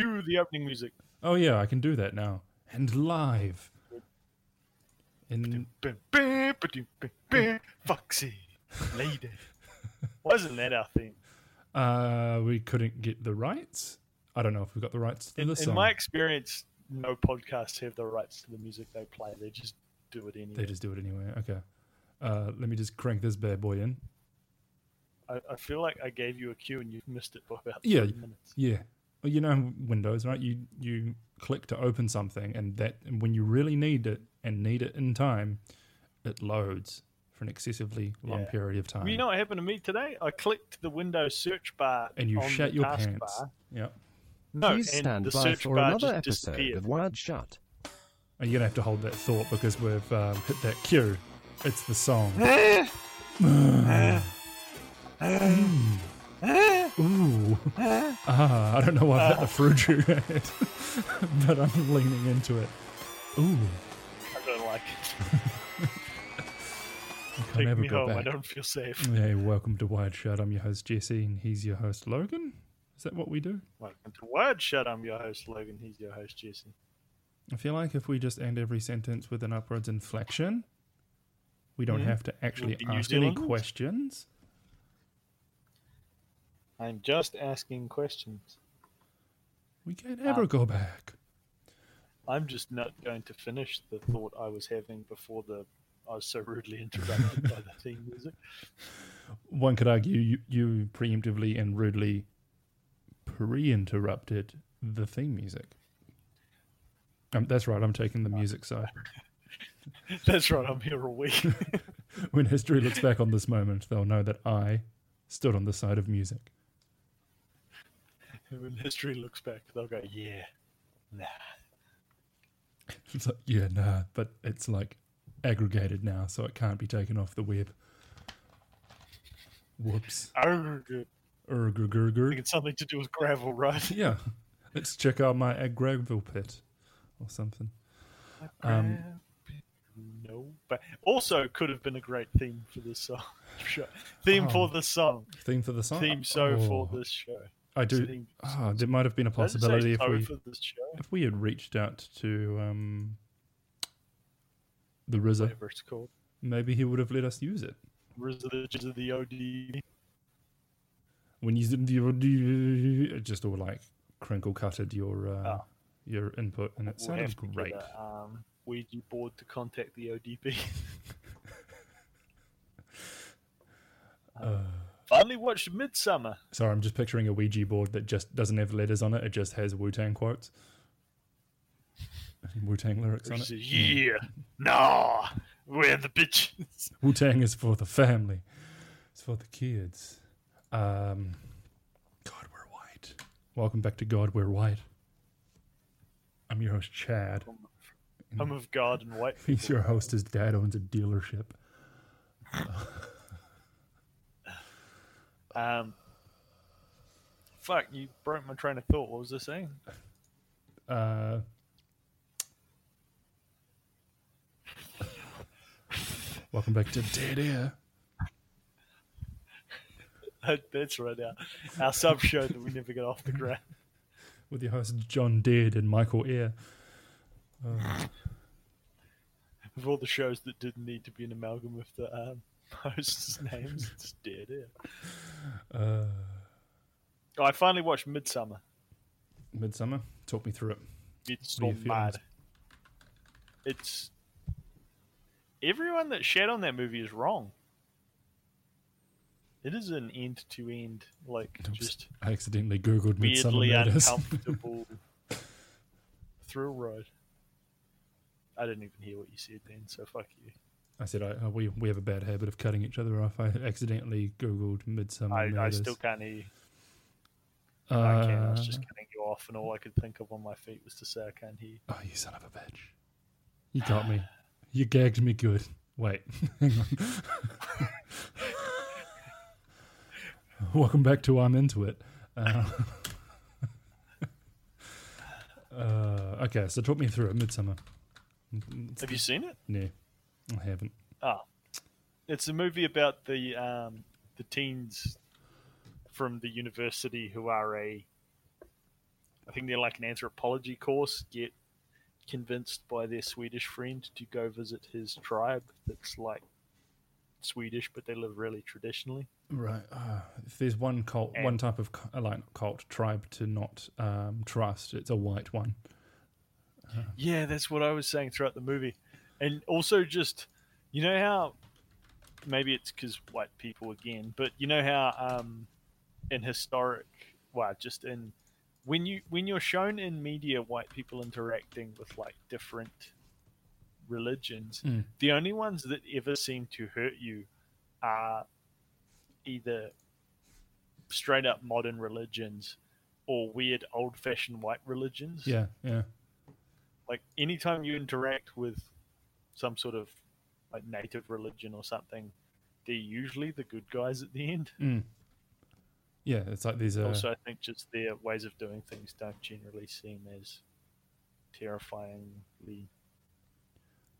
Cue the opening music. Oh yeah, I can do that now. And live. In Bim, bim, ba-dum, bim, bim. Foxy lady. Wasn't that our theme? uh we couldn't get the rights. I don't know if we got the rights to In, the in song. my experience, no podcasts have the rights to the music they play. They just do it anyway. They just do it anyway. Okay. Uh let me just crank this bad boy in. I, I feel like I gave you a cue and you've missed it by about Yeah. three minutes. Yeah. Well, you know Windows, right? You you click to open something and that and when you really need it and need it in time, it loads for an excessively long Yeah. period of time. You know what happened to me today? I clicked the Windows search bar and you on shat the your taskbar. pants. Yeah. No, Please and stand the by search for bar another just episode disappeared. of Wired Shut. And you're gonna have to hold that thought because we've um, hit that cue. It's the song. Ooh. Ah, I don't know why I've hit the fruit had, but I'm leaning into it. Ooh. I don't like it. I can Take never me go home. I don't feel safe. Hey, welcome to Wired Shut. I'm your host Jesse, and he's your host Logan. Is that what we do? Welcome to Word Shut. I'm your host Logan. He's your host Jesse. I feel like if we just end every sentence with an upwards inflection, we don't Mhm. have to actually ask any questions. I'm just asking questions. We can't ever Ah. go back. I'm just not going to finish the thought I was having before the I was so rudely interrupted by the theme music. One could argue you, you preemptively and rudely pre-interrupted the theme music. Um, that's right. I'm taking the music side. That's right. I'm here all week. When history looks back on this moment, they'll know that I stood on the side of music. When history looks back, they'll go, "Yeah, nah." It's like, yeah, nah, but it's like aggregated now, so it can't be taken off the web. Whoops. Good. I think Urgurgurgur. it's something to do with gravel, right? Yeah, let's check out my gravel pit or something. Um, no, but also could have been a great theme for this song. Theme Oh. for the song. Theme for the song. Theme so for Oh, this show. I do. Oh, there might have been a Did I just say possibility if we for this show, if we had reached out to um, the RZA, whatever it's called. maybe he would have let us use it. Of the OD. When you did the it just all like crinkle cutted your uh, Oh. your input, and it We'll sounded have to great. A, um, Ouija board to contact the ODB. Uh, Finally watched Midsommar. sorry, I'm just picturing a Ouija board that just doesn't have letters on it. It just has Wu Tang quotes, Wu Tang lyrics on it. yeah, nah, we're the bitches. Wu Tang is for the family. It's for the kids. Um, God, we're white. Welcome back to God, we're white. I'm your host, Chad. I'm of God and white. He's your host. His dad owns a dealership. Um, fuck, you broke my train of thought. What was I saying? Uh, welcome back to Dead Air. That's right, our, our sub show that we never get off the ground. with your hosts John Dead and Michael Air. Uh, Of all the shows that didn't need to be an amalgam of the um, hosts' names, it's dead air. uh, Oh, I finally watched Midsommar. Midsommar. Talk me through it. It's so mad. It's everyone that shat on that movie is wrong. It is an end to end, like Oops. just I accidentally googled Midsommar weirdly uncomfortable thrill ride. I didn't even hear what you said then, so fuck you. I said I, uh, we we have a bad habit of cutting each other off. I accidentally googled Midsommar I, I still can't hear you. uh, I can. I was just cutting you off, and all I could think of on my feet was to say I can't hear. you. Oh, you son of a bitch! You got me. You gagged me good. Wait, hang on. Welcome back to I'm into it. Uh, uh, okay, so talk me through it. Midsommar. Have you seen it? No, I haven't. Oh, it's a movie about the um, the teens from the university who are a I think they're like an anthropology course, get convinced by their Swedish friend to go visit his tribe that's like Swedish, but they live really traditionally. Right. Uh, if there's one cult, And- one type of uh, like cult tribe to not um, trust, it's a white one. Yeah, that's what I was saying throughout the movie. And also, just, you know how maybe it's because white people again, but you know how um, in historic, well, just in when you when you're shown in media white people interacting with like different religions, Mm. the only ones that ever seem to hurt you are either straight up modern religions or weird old fashioned white religions Yeah, yeah. like anytime you interact with some sort of like native religion or something, they're usually the good guys at the end. Mm. Yeah, it's like these. Uh, also, I think just their ways of doing things don't generally seem as terrifyingly.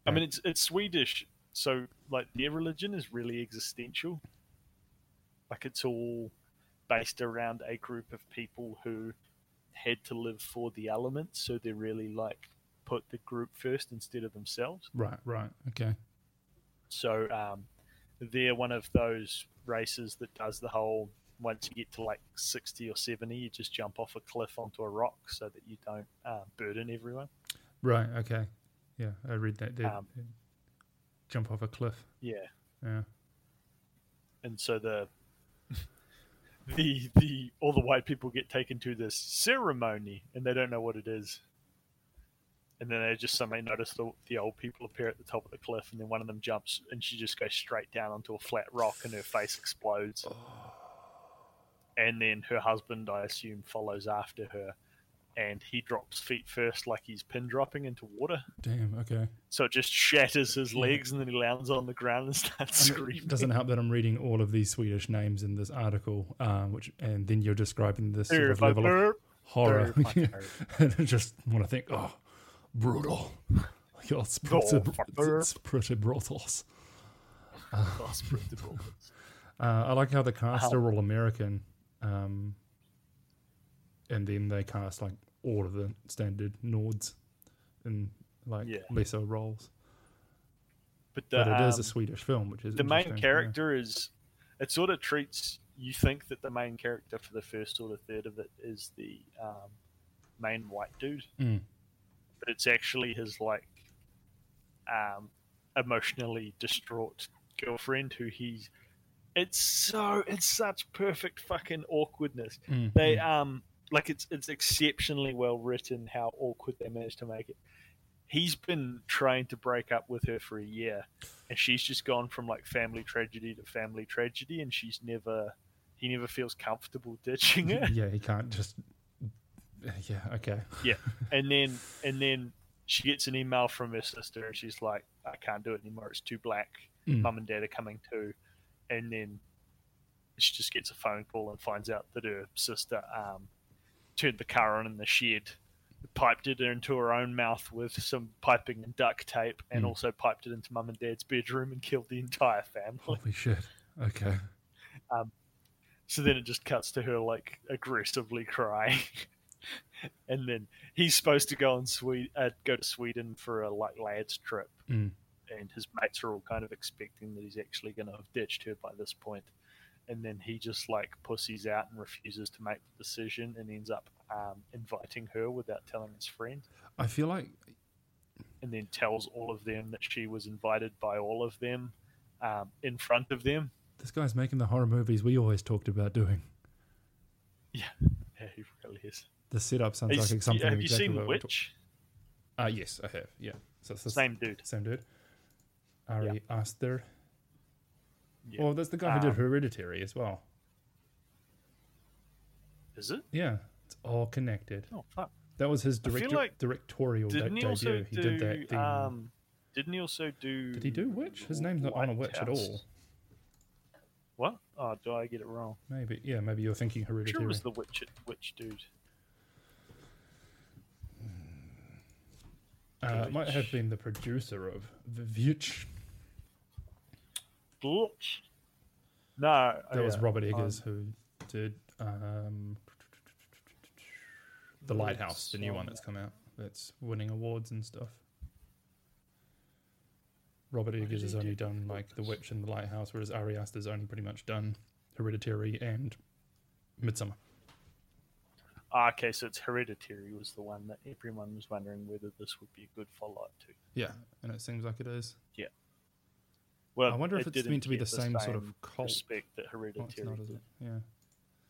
I mean, it's it's Swedish, so like their religion is really existential. Like it's all based around a group of people who had to live for the elements, so they're really like put the group first instead of themselves. right, right. Okay. So um, they're one of those races that does the whole once you get to like 60 or 70, you just jump off a cliff onto a rock so that you don't uh, burden everyone. Right. Okay. Yeah, I read that. They, Um, they jump off a cliff. Yeah. Yeah. And so the. The, the all the white people get taken to this ceremony and they don't know what it is and then they just suddenly notice the, the old people appear at the top of the cliff and then one of them jumps and she just goes straight down onto a flat rock and her face explodes and then her husband i assume follows after her and he drops feet first like he's pin dropping into water Damn. Okay. so it just shatters his legs and then he lands on the ground and starts And screaming it doesn't help that I'm reading all of these Swedish names in this article, um, which and then you're describing this sort of level of horror. and I just want to think, oh, brutal. It's pretty, Oh, it's pretty brutal. Uh, I like how the cast are all American, um, and then they cast like all of the standard Nords in like Yeah. lesser roles. But, the, But it is a um, Swedish film, which is the main interesting, yeah. character is it sort of treats you think that the main character for the first sort of third of it is the um, main white dude Mm. But it's actually his like um, emotionally distraught girlfriend who he's it's so it's such perfect fucking awkwardness. Mm, they um like it's it's exceptionally well written how awkward they managed to make it. He's been trying to break up with her for a year and she's just gone from like family tragedy to family tragedy and she's never he never feels comfortable ditching her. Yeah, he can't just. Yeah. Okay. Yeah, and then and then she gets an email from her sister and she's like i can't do it anymore it's too black Mm. mum and dad are coming too and then she just gets a phone call and finds out that her sister um, turned the car on in the shed piped it into her own mouth with some piping and duct tape and Mm. also piped it into mum and dad's bedroom and killed the entire family Holy shit. Okay. So then it just cuts to her like aggressively crying, and then he's supposed to go on Sweden, uh, go to Sweden for a like lads trip, Mm. and his mates are all kind of expecting that he's actually going to have ditched her by this point, and then he just like pussies out and refuses to make the decision, and ends up um, inviting her without telling his friend, I feel like and then tells all of them that she was invited by all of them um, in front of them. this guy's making the horror movies we always talked about doing. Yeah, he really is. The setup sounds He's- like something. have you exactly seen The what we talk- Witch? Ah, yes, I have. Yeah. So it's the Same dude. Same dude. Ari Aster. Yeah. Well, that's the guy who did Um, Hereditary as well. Is it? Yeah, it's all connected. Oh fuck! That was his director, like- directorial de- Didn't he debut. also he do? did that thing. um, didn't he also do? did he do Witch? His name's not on a Witch at all. What? Oh, do I get it wrong? Maybe, yeah, maybe you're thinking sure Hereditary. it was the witch, witch dude. Uh, it might have been the producer of The Witch. No, That was yeah, Robert um, Eggers who did. Um, the Lighthouse, the new one that's come out, that's winning awards and stuff. Robert Eggers has only done like The Witch and The Lighthouse, whereas Ari Aster's only pretty much done Hereditary and Midsommar. Ah, okay, so it's Hereditary was the one that everyone was wondering whether this would be a good follow-up to. Yeah, and it seems like it is. Yeah. Well, I wonder if it it's meant to be didn't the get same sort of cult. respect that Oh, it's Hereditary. not, is it? Yeah,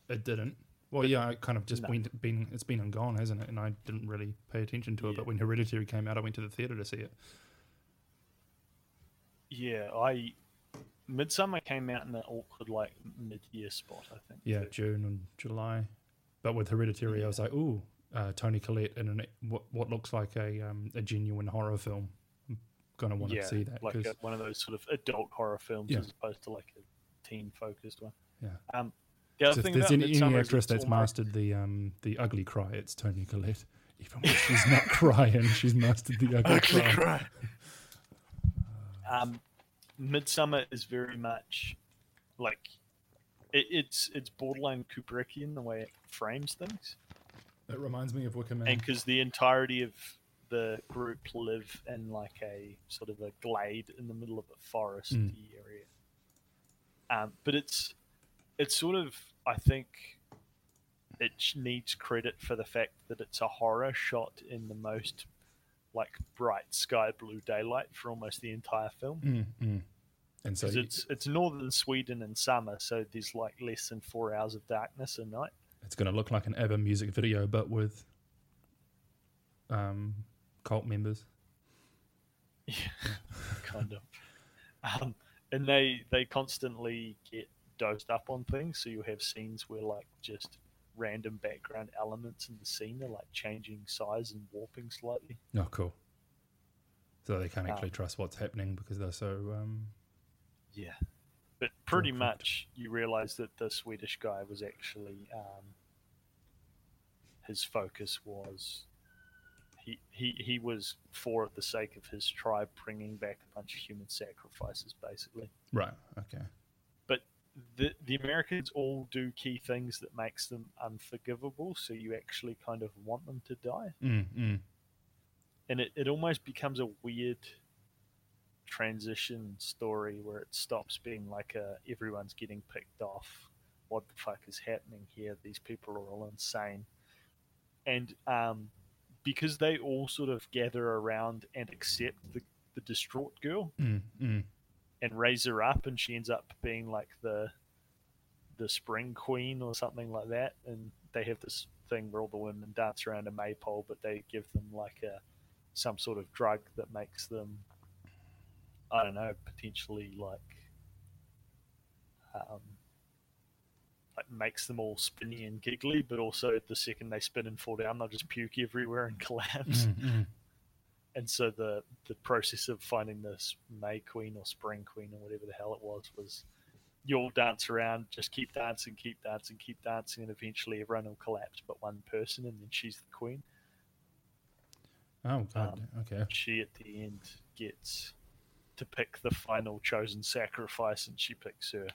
it didn't. Well, yeah, it kind of just No. went, been it's been and gone, hasn't it? And I didn't really pay attention to it. Yeah. But when Hereditary came out, I went to the theater to see it. Yeah, I Midsommar came out in an awkward like mid-year spot, I think. Yeah, too. June and July. But with Hereditary, I was like, ooh, uh, Toni Collette in an, what what looks like a um, a genuine horror film. I'm gonna want to yeah, see that like because a, one of those sort of adult horror films Yeah. as opposed to like a teen-focused one. yeah. Um, the other So if thing there's about any, any actress that's mastered the um the ugly cry, it's Toni Collette. Even when she's not crying, she's mastered the ugly, Ugly cry. cry. um, Midsommar is very much like it, it's it's borderline Kubrickian the way it frames things, It reminds me of Wicker Man. and because the entirety of the group live in like a sort of a glade in the middle of a foresty Mm. area. Um, but it's it's sort of I think it needs credit for the fact that it's a horror shot in the most like bright sky blue daylight for almost the entire film. Mm, mm. And so it's it's northern Sweden in summer, so there's like less than four hours of darkness a night. it's going to look like an ABBA music video, but with um, cult members. Yeah, kind of. Um, and they they constantly get dosed up on things, so you have scenes where like just random background elements in the scene are like changing size and warping slightly. Oh, cool. So they can't Um, actually trust what's happening because they're so. Um, Yeah, but pretty much you realize that the Swedish guy was actually um, his focus was he, he he was for the sake of his tribe bringing back a bunch of human sacrifices, basically. right. Okay. But the the Americans all do key things that makes them unforgivable, so you actually kind of want them to die, Mm, mm. and it, it almost becomes a weird transition story where it stops being like a everyone's getting picked off. What the fuck is happening here? These people are all insane, and um, because they all sort of gather around and accept the the distraught girl, Mm, mm. and raise her up, and she ends up being like the the spring queen or something like that. And they have this thing where all the women dance around a maypole, but they give them like a some sort of drug that makes them, I don't know, potentially like, um, like makes them all spinny and giggly, but also at the second they spin and fall down, they'll just puke everywhere and collapse Mm, mm. and so the the process of finding this May Queen or Spring Queen or whatever the hell it was was you all dance around, just keep dancing, keep dancing, keep dancing, and eventually everyone will collapse but one person, and then she's the queen. Oh god. Um, okay. She at the end gets to pick the final chosen sacrifice, and she picks her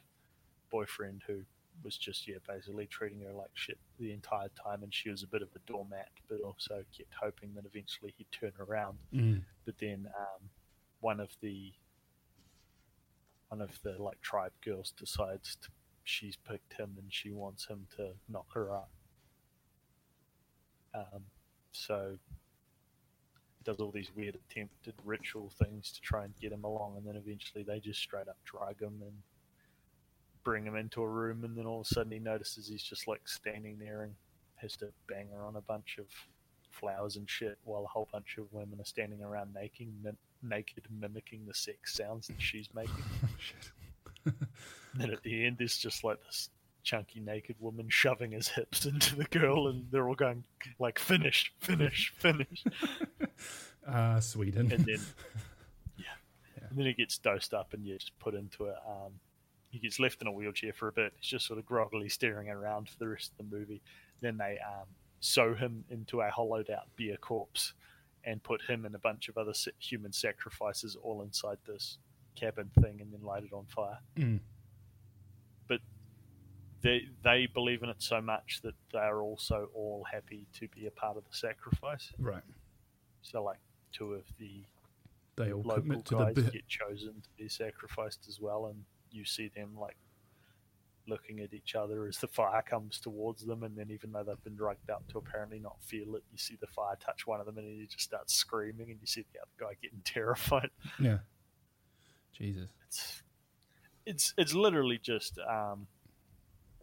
boyfriend who was just yeah basically treating her like shit the entire time, and she was a bit of a doormat, but also kept hoping that eventually he'd turn around. Mm. but then um, one of the one of the like tribe girls decides to, she's picked him and she wants him to knock her up. Um, so does all these weird attempted ritual things to try and get him along, and then eventually they just straight up drag him and bring him into a room, and then all of a sudden he notices he's just like standing there and has to bang her on a bunch of flowers and shit while a whole bunch of women are standing around naked, mim- naked mimicking the sex sounds that she's making. Oh, and then at the end, there's just like this chunky naked woman shoving his hips into the girl, and they're all going like, "Finish, finish, finish!" Ah, Sweden. And then, yeah, and then he gets dosed up, and yeah, just put into it. Um, he gets left in a wheelchair for a bit. He's just sort of groggily staring around for the rest of the movie. Then they um, sew him into a hollowed out beer corpse, and put him and a bunch of other human sacrifices all inside this cabin thing, and then light it on fire. Mm. They they believe in it so much that they're also all happy to be a part of the sacrifice. Right. So like two of the They all local commit to guys the bit. get chosen to be sacrificed as well, and you see them like looking at each other as the fire comes towards them, and then even though they've been drugged up to apparently not feel it, you see the fire touch one of them, and he just starts screaming, and you see the other guy getting terrified. Yeah. Jesus. It's it's it's literally just um,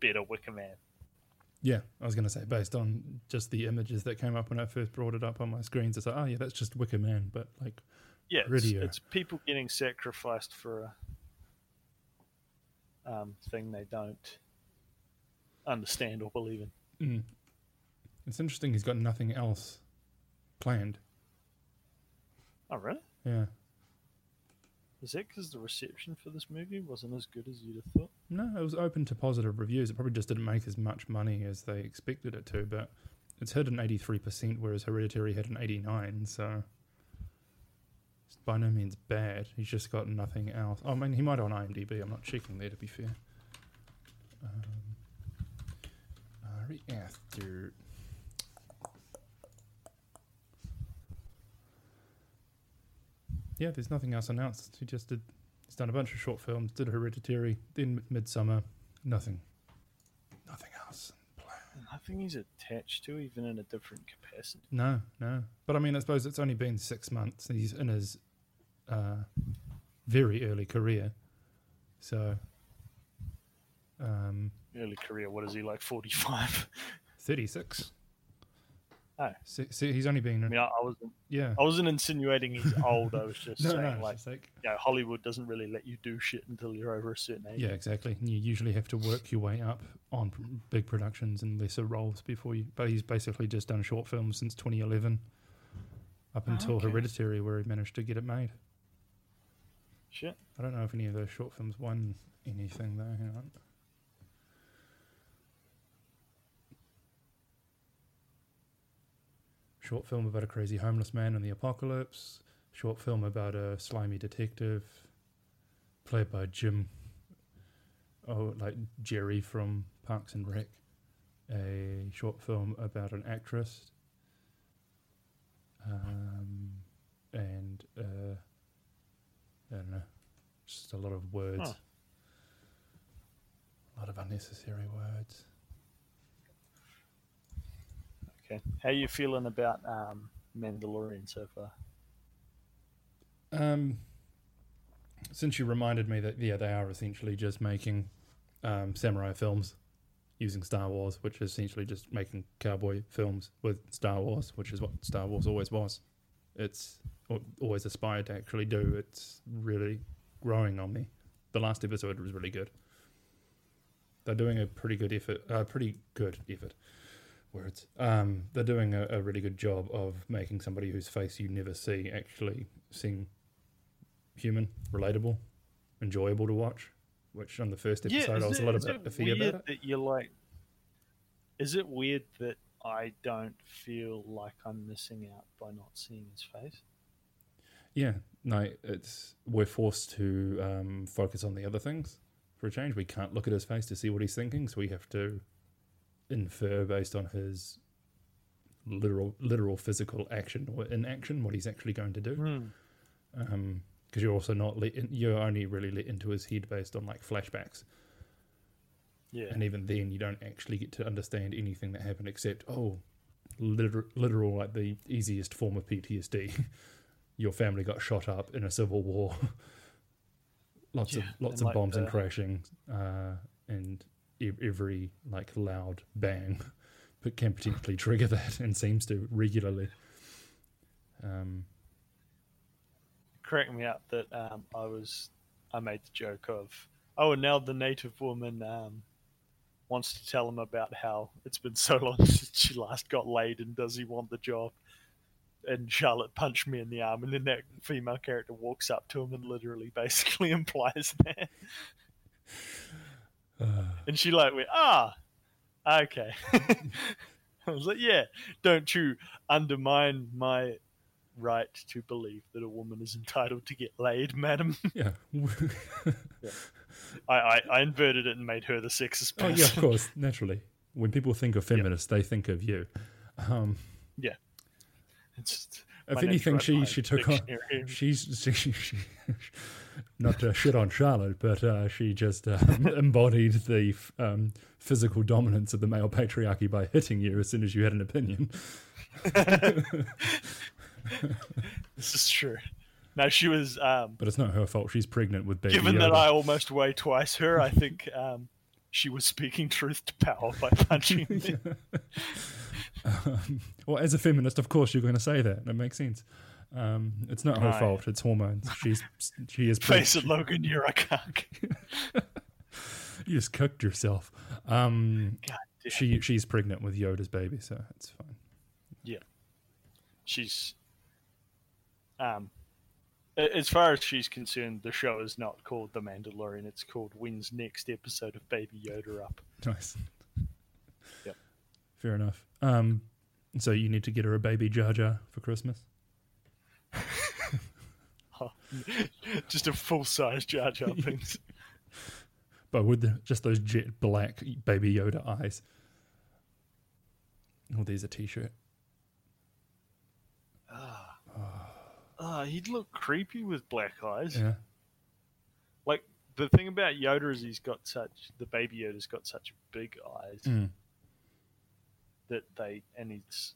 better Wicker Man. Yeah, I was going to say, based on just the images that came up when I first brought it up on my screens, it's like, oh yeah, that's just Wicker Man, but like, Yeah, it's, it's people getting sacrificed for a um, thing they don't understand or believe in. mm. it's interesting. He's got nothing else planned. Oh, really? Yeah. Is that because the reception for this movie wasn't as good as you'd have thought? No, it was open to positive reviews. It probably just didn't make as much money as they expected it to, but it's hit an 83%, whereas Hereditary had an 89 so it's by no means bad. He's just got nothing else. I mean, he might on IMDb. I'm not checking there, to be fair. Um, Ari Aster. Yeah, there's nothing else announced. He just did. He's done a bunch of short films. Did Hereditary, then Midsommar. Nothing. Nothing else. Nothing he's attached to, even in a different capacity. No, no. But I mean, I suppose it's only been six months. He's in his uh, very early career, so um, Early career, what is he like? Forty-five. thirty-six. Oh. So he's only been I mean, I, I wasn't. yeah. I wasn't insinuating he's old. I was just no, saying, no. like, like you know, Hollywood doesn't really let you do shit until you're over a certain age. yeah, exactly. And you usually have to work your way up on big productions and lesser roles before you. But he's basically just done short films since 2011, up Oh, until okay. Hereditary, where he managed to get it made. Shit. I don't know if any of those short films won anything though. Hang on. Short film about a crazy homeless man in the apocalypse. Short film about a slimy detective, played by Jim. Oh, like Jerry from Parks and Rec. A short film about an actress. Um, and uh, I don't know, just a lot of words, a lot of unnecessary words. Okay. How you feeling about um, Mandalorian so far? Um, since you reminded me that yeah, they are essentially just making um, samurai films using Star Wars, which is essentially just making cowboy films with Star Wars, which is what Star Wars always was. It's always aspired to actually do. It's really growing on me. The last episode was really good. They're doing a pretty good effort. A pretty good effort. Words. Um, they're doing a, a really good job of making somebody whose face you never see actually seem human, relatable, enjoyable to watch. Which on the first episode is I was it- a little bit iffy about it. That you're like, is it weird that I don't feel like I'm missing out by not seeing his face? Yeah, no, it's we're forced to um, focus on the other things for a change. We can't look at his face to see what he's thinking, so we have to infer based on his literal, literal physical action or inaction what he's actually going to do. Hmm. Because you're also not let in, you're only really let into his head based on like flashbacks, Yeah. and even then you don't actually get to understand anything that happened except oh, literal, literal like the easiest form of PTSD. Your family got shot up in a civil war. lots of lots and of like bombs and crashing, uh, and every like loud bang, but can potentially trigger that and seems to regularly. Um, cracked me up that um, I was I made the joke of oh and now the native woman um, wants to tell him about how it's been so long since she last got laid and does he want the job and Charlotte punched me in the arm and then that female character walks up to him and literally basically implies that and she like went ah okay I was like yeah don't you undermine my right to believe that a woman is entitled to get laid, madam. Yeah. yeah. I, I, I, inverted it and made her the sexist person. Oh, yeah, of course, naturally. When people think of feminists, yep. they think of you. Um, yeah. It's, if anything, she she took on. She's she, she, she, not to shit on Charlotte, but uh, she just uh, embodied the um, physical dominance of the male patriarchy by hitting you as soon as you had an opinion. this is true. Now she was, um, but it's not her fault. She's pregnant with baby. Given Yoda. that I almost weigh twice her, I think um, she was speaking truth to power by punching me. um, well, as a feminist, of course, you're going to say that. It makes sense. Um, it's not her right. fault. It's hormones. She's she is. Face it, Logan. You're a cock. you just cooked yourself. Um, she she's pregnant with Yoda's baby, so it's fine. Yeah, she's. Um, as far as she's concerned, the show is not called The Mandalorian. It's called When's Next Episode of Baby Yoda Up. Nice. Yep. Fair enough. Um, so you need to get her a baby Jar Jar for Christmas. just a full size Jar Jar Binks. but with the, just those jet black baby Yoda eyes. Oh, there's a T-shirt. Ah, ah, he'd look creepy with black eyes. Yeah. Like the thing about Yoda is he's got such the baby Yoda's got such big eyes mm. that they and he's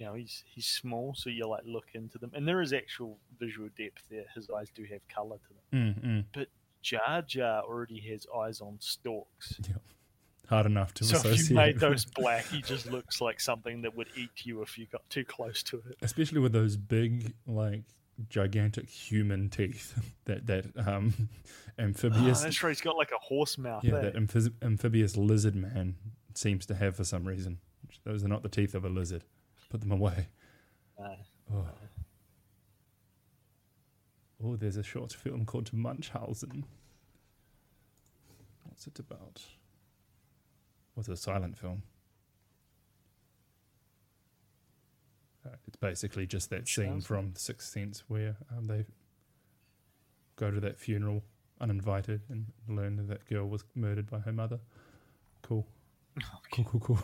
you know he's he's small, so you like look into them, and there is actual visual depth there. His eyes do have color to them, mm, mm. but Jar Jar already has eyes on stalks. Yep. Hard enough to so associate. if you made those black, he just looks like something that would eat you if you got too close to it. Especially with those big, like gigantic human teeth that that um amphibious. Oh, that's right. He's got like a horse mouth. Yeah, eh? that amphi- amphibious lizard man seems to have for some reason. Those are not the teeth of a lizard. Put them away. Uh, oh. oh, there's a short film called Munchausen. What's it about? What's a silent film? Uh, it's basically just that scene from Sixth Sense where um, they go to that funeral uninvited and learn that that girl was murdered by her mother. Cool. Okay. Cool, cool, cool.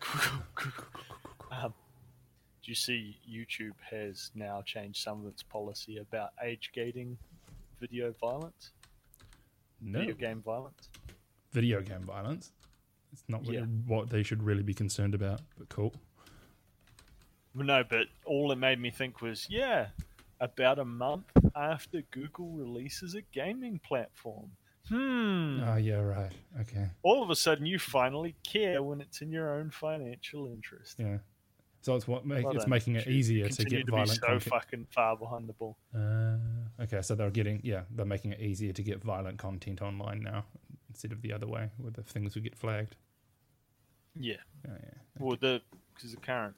cool, cool, cool. Um, do you see YouTube has now changed some of its policy about age gating video violence? No. Video game violence? Video game violence? It's not yeah. what they should really be concerned about, but cool. No, but all it made me think was, yeah, about a month after Google releases a gaming platform. Hmm. Oh, yeah, right. Okay. All of a sudden, you finally care when it's in your own financial interest. Yeah. So it's what make, well it's making it easier to get to violent. so content. fucking far behind the ball. Uh, okay, so they're getting yeah, they're making it easier to get violent content online now instead of the other way, where the things would get flagged. Yeah. Oh, yeah. Well, the because the current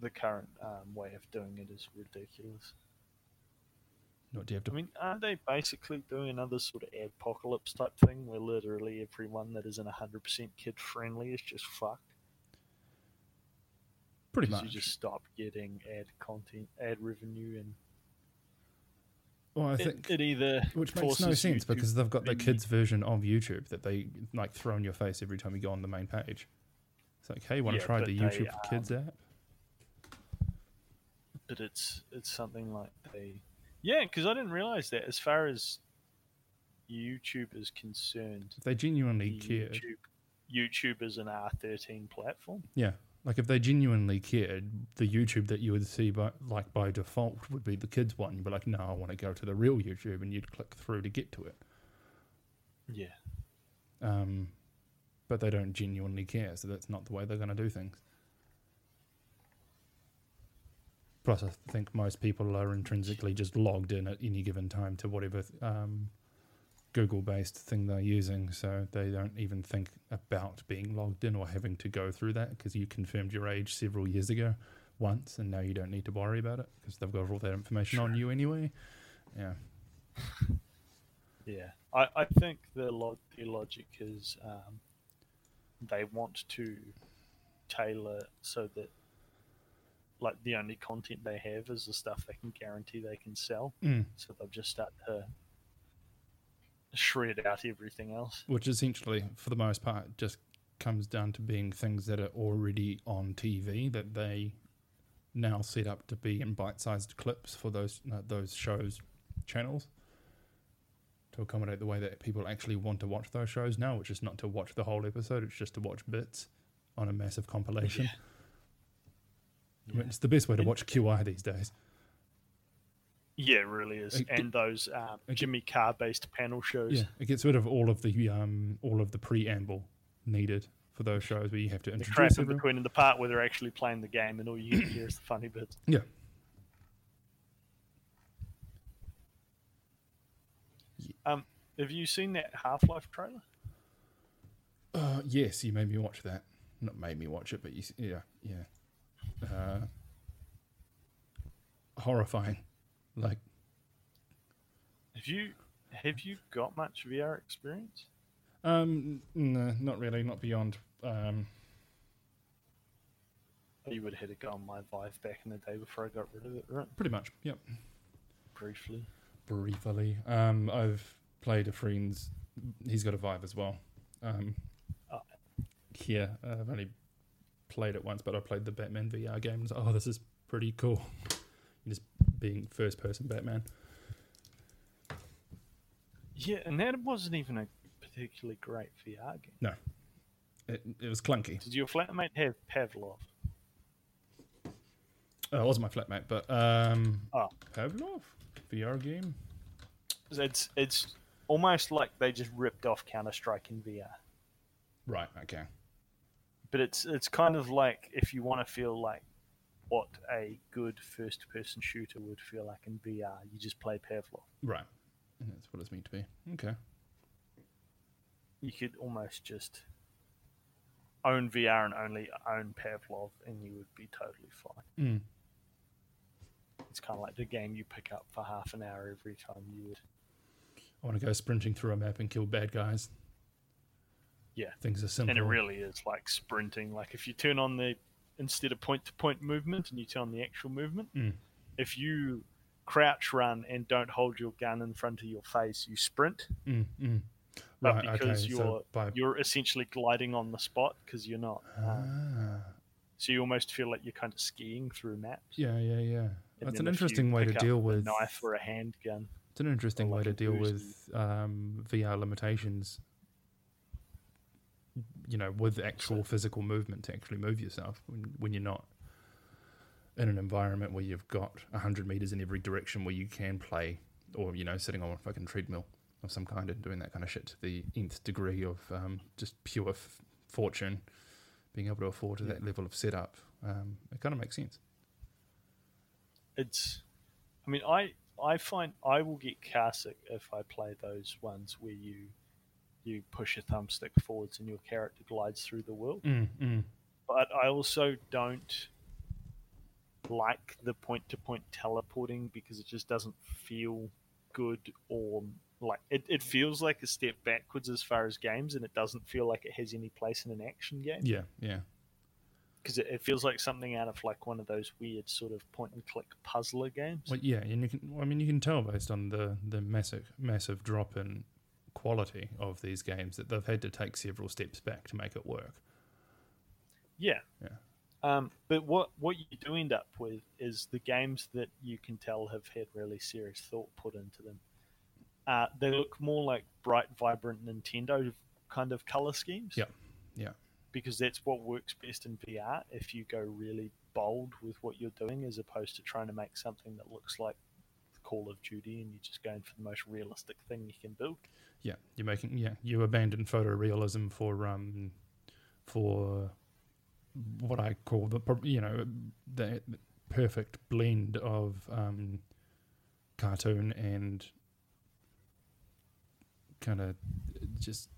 the current um, way of doing it is ridiculous. What do you have to? I mean, aren't they basically doing another sort of apocalypse type thing where literally everyone that isn't hundred percent kid friendly is just fucked? Pretty much. You just stop getting ad content, ad revenue, and well, I think it, it either which makes no sense because they've got the kids version of YouTube that they like throw in your face every time you go on the main page. It's like, hey, want to yeah, try the YouTube they, for Kids um, app? But it's it's something like they yeah, because I didn't realize that. As far as YouTube is concerned, if they genuinely cared, YouTube, YouTube is an R13 platform. Yeah, like if they genuinely cared, the YouTube that you would see by like by default would be the kids one. You'd be like, no, I want to go to the real YouTube, and you'd click through to get to it. Yeah. Um, but they don't genuinely care, so that's not the way they're going to do things. Plus, I think most people are intrinsically just logged in at any given time to whatever um, Google based thing they're using. So they don't even think about being logged in or having to go through that because you confirmed your age several years ago once and now you don't need to worry about it because they've got all that information on you anyway. Yeah. Yeah. I, I think the, log- the logic is um, they want to tailor so that like the only content they have is the stuff they can guarantee they can sell. Mm. So they'll just start to shred out everything else. Which essentially, for the most part, just comes down to being things that are already on TV that they now set up to be in bite-sized clips for those uh, those shows channels to accommodate the way that people actually want to watch those shows now, which is not to watch the whole episode; it's just to watch bits on a massive compilation. Yeah. Mean, it's the best way to watch QI these days. Yeah, it really is. It- and those um, it- Jimmy Carr based panel shows. Yeah, it gets rid of all of the um all of the preamble needed for those shows where you have to introduce The crap introduce in between and the part where they're actually playing the game and all you hear is the funny bits. Yeah. Um, Have you seen that Half Life trailer? Uh, yes, you made me watch that. Not made me watch it, but you, yeah, yeah. Uh, horrifying. Like, Have you have you got much VR experience? um, no, not really, not beyond. Um, You would have had to go on my Vive back in the day before I got rid of it, right? pretty much, yep. Briefly. Briefly, um, I've played a friend's. He's got a Vive as well. Um, Oh. yeah, I've only played it once, but I played the Batman VR game. and like, oh, this is pretty cool. Just being first person Batman. Yeah, and that wasn't even a particularly great VR game. No, it, it was clunky. Did your flatmate have Pavlov? Oh, it wasn't my flatmate, but um, Oh. Pavlov VR game. It's it's almost like they just ripped off Counter Strike in VR. Right. Okay. But it's it's kind of like if you want to feel like what a good first person shooter would feel like in VR, you just play Pavlov. Right. And that's what it's meant to be. Okay. You could almost just own VR and only own Pavlov, and you would be totally fine. Mm. It's kind of like the game you pick up for half an hour every time you would. I want to go sprinting through a map and kill bad guys. Yeah. Things are simple. And it really is like sprinting. Like if you turn on the instead of point to point movement and you turn on the actual movement, Mm. if you crouch run and don't hold your gun in front of your face, you sprint. Mm, mm. But Right. because okay. you're so by you're essentially gliding on the spot because you're not. Um, ah, so you almost feel like you're kind of skiing through maps. yeah, yeah, yeah. And That's an interesting way to deal a with. knife or a handgun. It's an interesting way like to deal boost with um, VR limitations. You know, with actual physical movement to actually move yourself when, when you're not in an environment where you've got hundred meters in every direction where you can play, or you know, sitting on a fucking treadmill of some kind and doing that kind of shit to the nth degree of um, just pure f- fortune, being able to afford to that level of setup. Um, it kind of makes sense. It's, I mean, I I find I will get car sick if I play those ones where you you push a thumbstick forwards and your character glides through the world. Mm, mm. But I also don't like the point to point teleporting because it just doesn't feel good or like it, it feels like a step backwards as far as games and it doesn't feel like it has any place in an action game Yeah, yeah. because it, it feels like something out of like one of those weird sort of point and click puzzler games Well, yeah, and you can. I mean, you can tell based on the the massive massive drop in quality of these games that they've had to take several steps back to make it work. Yeah. Yeah. Um, but what what you do end up with is the games that you can tell have had really serious thought put into them. Uh, they look more like bright, vibrant Nintendo kind of color schemes. Yeah. Yeah. Because that's what works best in VR. If you go really bold with what you're doing, as opposed to trying to make something that looks like Call of Duty, and you're just going for the most realistic thing you can build. Yeah, you're making. Yeah, you abandon photorealism for um for what I call the you know the perfect blend of um cartoon and kind of just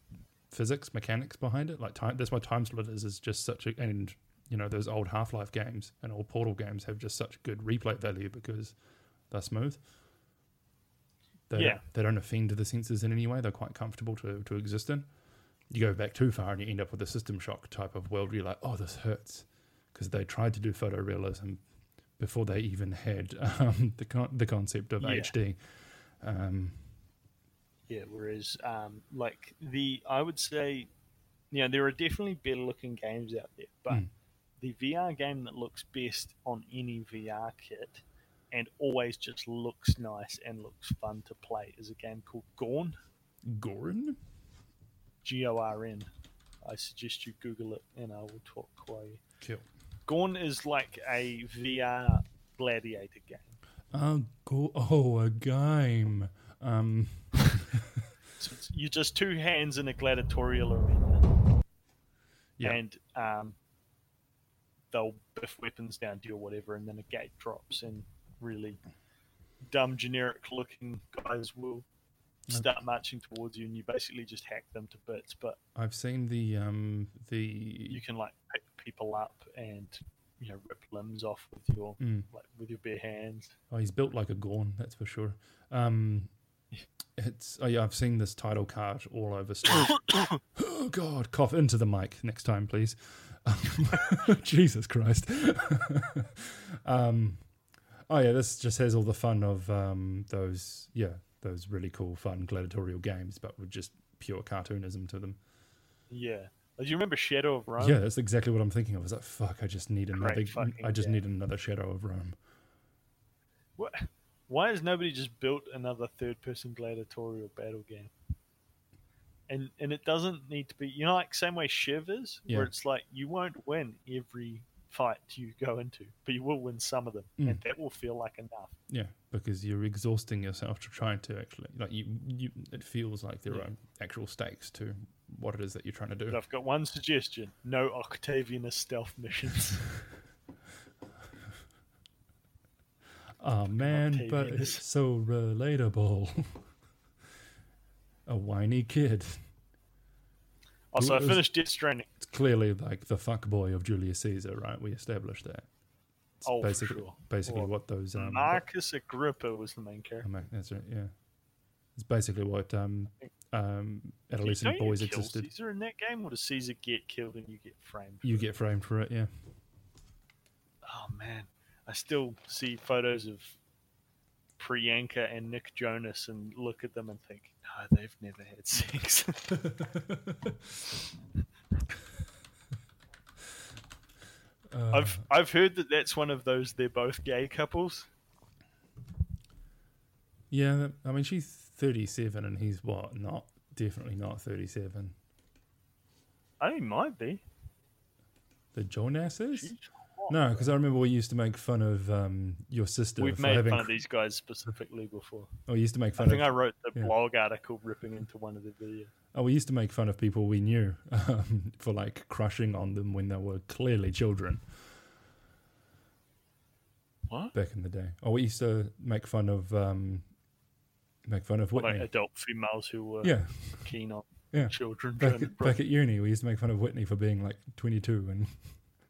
physics mechanics behind it like time that's why TimeSplitters is just such a and you know those old half-life games and old portal games have just such good replay value because they're smooth they, Yeah. don't, they don't offend the senses in any way they're quite comfortable to, to exist in you go back too far and you end up with a system shock type of world where you're like oh this hurts because they tried to do photorealism before they even had um, the con- the concept of Yeah. HD. Um, Yeah, whereas um, like the I would say, you know, there are definitely better looking games out there, but Mm. the VR game that looks best on any VR kit and always just looks nice and looks fun to play is a game called Gorn. Gorn? G O R N. I suggest you Google it and I will talk you. Kill. Gorn is like a VR gladiator game. Oh, go- oh, a game. Um, So it's, you're just two hands in a gladiatorial arena. Yeah. And um, they'll biff weapons down to you or whatever, and then a gate drops, and really dumb, generic looking guys will start marching towards you, and you basically just hack them to bits. But I've seen the um, the you can like pick people up and you know rip limbs off with your Mm. like with your bare hands. Oh, he's built like a Gorn, that's for sure. Um, it's oh yeah, I've seen this title card all over oh God, cough into the mic next time, please. Um, Jesus Christ. um, oh yeah, this just has all the fun of um, those yeah those really cool fun gladiatorial games, but with just pure cartoonism to them. Yeah. Do you remember Shadow of Rome? Yeah, that's exactly what I'm thinking of. Is like fuck, I just need another. Great fucking I just need another Shadow of Rome. What? Why has nobody just built another third-person gladiatorial battle game? And and it doesn't need to be, you know, like same way Shiv is, Yeah. where it's like you won't win every fight you go into, but you will win some of them, Mm. and that will feel like enough. Yeah, because you're exhausting yourself to trying to actually like you. You it feels like there Yeah. are actual stakes to what it is that you're trying to do. But I've got one suggestion: no Octavianus stealth missions. Oh man, but it's so relatable. A whiny kid. Also, I finished Death Stranding. It's clearly like the fuck boy of Julius Caesar, right? We established that. It's Oh, for basically, sure. basically Well, what those um, Marcus Agrippa was the main character. That's right, yeah. It's basically what um, um, adolescent Don't you boys kill existed. Caesar in that game, or does Caesar get killed and you get framed? You get framed for it, yeah. Oh man, I still see photos of Priyanka and Nick Jonas and look at them and think, they've never had sex. Uh, I've I've heard that that's one of those they're both gay couples. Yeah, I mean, she's 37 and he's what? Not, definitely not 37. I think he might be. The Jonasses? She's No, because I remember we used to make fun of um, your sister We've made having. fun of these guys specifically before. Oh, we used to make I fun think of. I wrote the yeah. blog article ripping into one of the videos. Oh, we used to make fun of people we knew um, for like crushing on them when they were clearly children What? back in the day. Oh, we used to make fun of um, make fun of Whitney. Like adult females who were yeah, keen on yeah. children. Back trying to at, back at uni, we used to make fun of Whitney for being like 22, and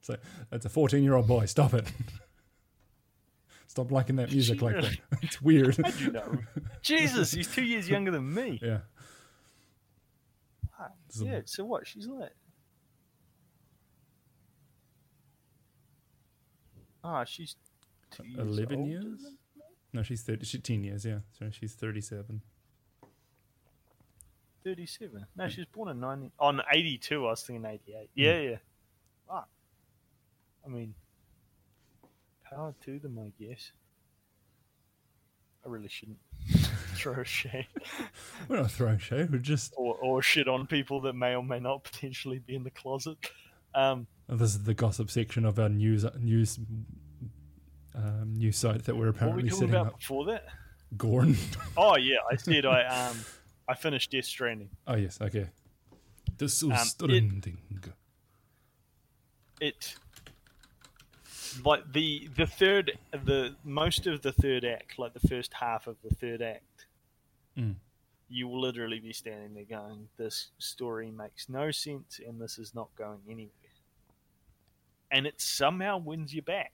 it's like that's a 14 year old boy. Stop it. Stop liking that music like that. It's weird. How'd you know? Jesus, he's two years younger than me. yeah. Ah, Yeah, so what? She's like. Ah, she's two years 11 older years? No, she's 30. She's 10 years. Yeah. So she's 37. 37. No, she was born in 90. On 82, I was thinking 88. Yeah, yeah. Fuck. I mean, power to them, I guess. I really shouldn't throw a shade We're not throwing shade. We're just. or, or shit on people that may or may not potentially be in the closet. Um, This is the gossip section of our news news um, news site that we're what were apparently we talking setting about up. before that? Gorn. Oh yeah, I said I um I finished Death Stranding. oh yes. Okay. This is Um, it- It like the the third the most of the third act, like the first half of the third act, Mm. you will literally be standing there going, "This story makes no sense, and this is not going anywhere." And it somehow wins you back.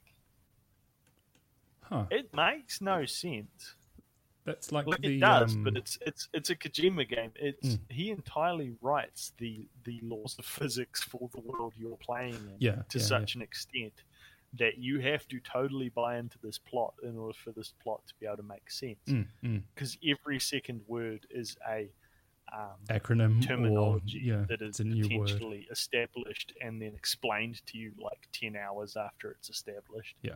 Huh. It makes no sense. That's like Like the it does, um, but it's it's it's a Kojima game. It's Mm. he entirely writes the the laws of physics for the world you're playing in yeah to yeah, such an extent that you have to totally buy into this plot in order for this plot to be able to make sense. Because mm, mm. every second word is a um, acronym terminology or, yeah, that is a new potentially word. established and then explained to you like 10 hours after it's established. Yeah.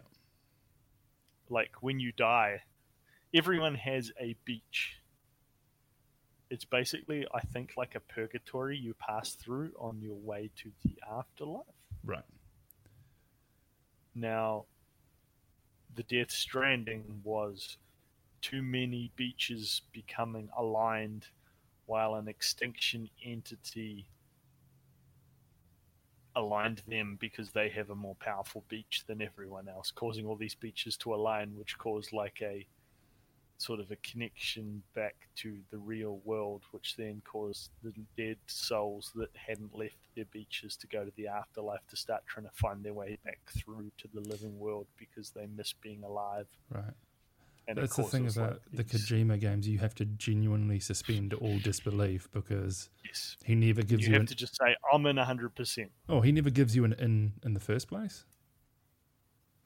Like when you die, everyone has a beach. It's basically, I think, like a purgatory you pass through on your way to the afterlife. Right. Now, the Death Stranding was too many beaches becoming aligned while an extinction entity aligned them because they have a more powerful beach than everyone else, causing all these beaches to align, which caused like a sort of a connection back to the real world, which then caused the dead souls that hadn't left their beaches to go to the afterlife to start trying to find their way back through to the living world because they miss being alive. Right. And That's the thing about like the Kojima games. You have to genuinely suspend all disbelief because Yes. he never gives You you, have an. to just say, I'm in 100%. oh, he never gives you an in in the first place.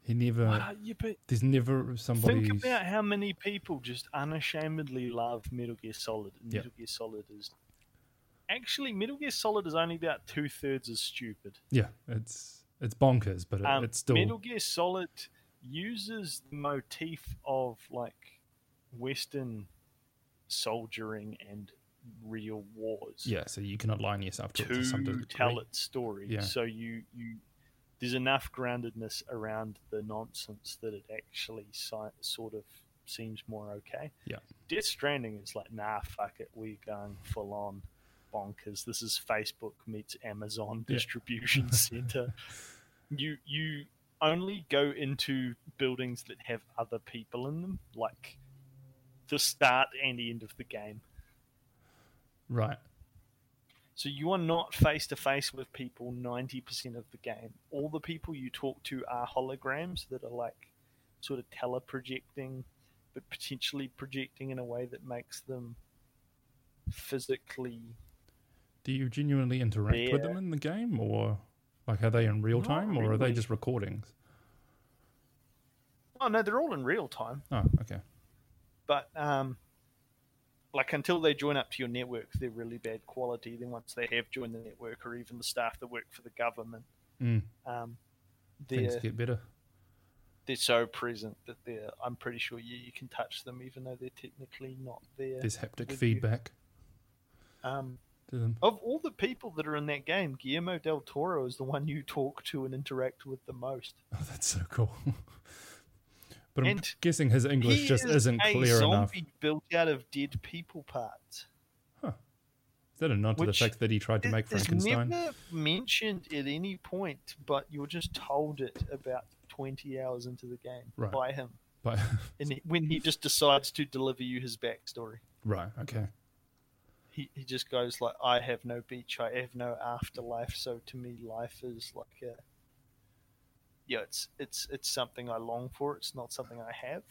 He never. Yeah, There's never somebody. Think about how many people just unashamedly love Metal Gear Solid. And. Metal Gear Solid is actually Metal Gear Solid is only about two thirds as stupid. Yeah, it's it's bonkers, but it, Um, it's still. Metal Gear Solid uses the motif of like Western soldiering and real wars yeah, so you cannot line yourself to, to tell its story. Yeah. So you you there's enough groundedness around the nonsense that it actually si- sort of seems more okay. Yeah. Death Stranding is like, nah, fuck it, we're going full on bonkers. This is Facebook meets Amazon Yeah. distribution center. You you only go into buildings that have other people in them, like the start and the end of the game. Right. So you are not face to face with people 90% of the game. All the people you talk to are holograms that are like sort of teleprojecting, but potentially projecting in a way that makes them physically. Do you genuinely interact with them in the game, or like are they in real time, or are they just recordings? Oh, no, they're all in real time. Oh, okay. But, um, like, until they join up to your network, they're really bad quality. Then once they have joined the network, or even the staff that work for the government, Mm, um, things get better. they're so present that they're I'm pretty sure you, you can touch them even though they're technically not there. There's haptic you. feedback Um, of all the people that are in that game, Guillermo del Toro is the one you talk to and interact with the most. Oh, that's so cool. but I'm And guessing his English just is isn't clear enough. zombie built out of dead people parts. Huh. Is that a nod to the fact that he tried to make It's Frankenstein? never mentioned at any point, but you're just told it about 20 hours into the game Right. by him. But And when he just decides to deliver you his backstory. right, okay. he, he just goes like i have no beach i have no afterlife so to me life is like a yeah it's it's it's something i long for. It's not something i have.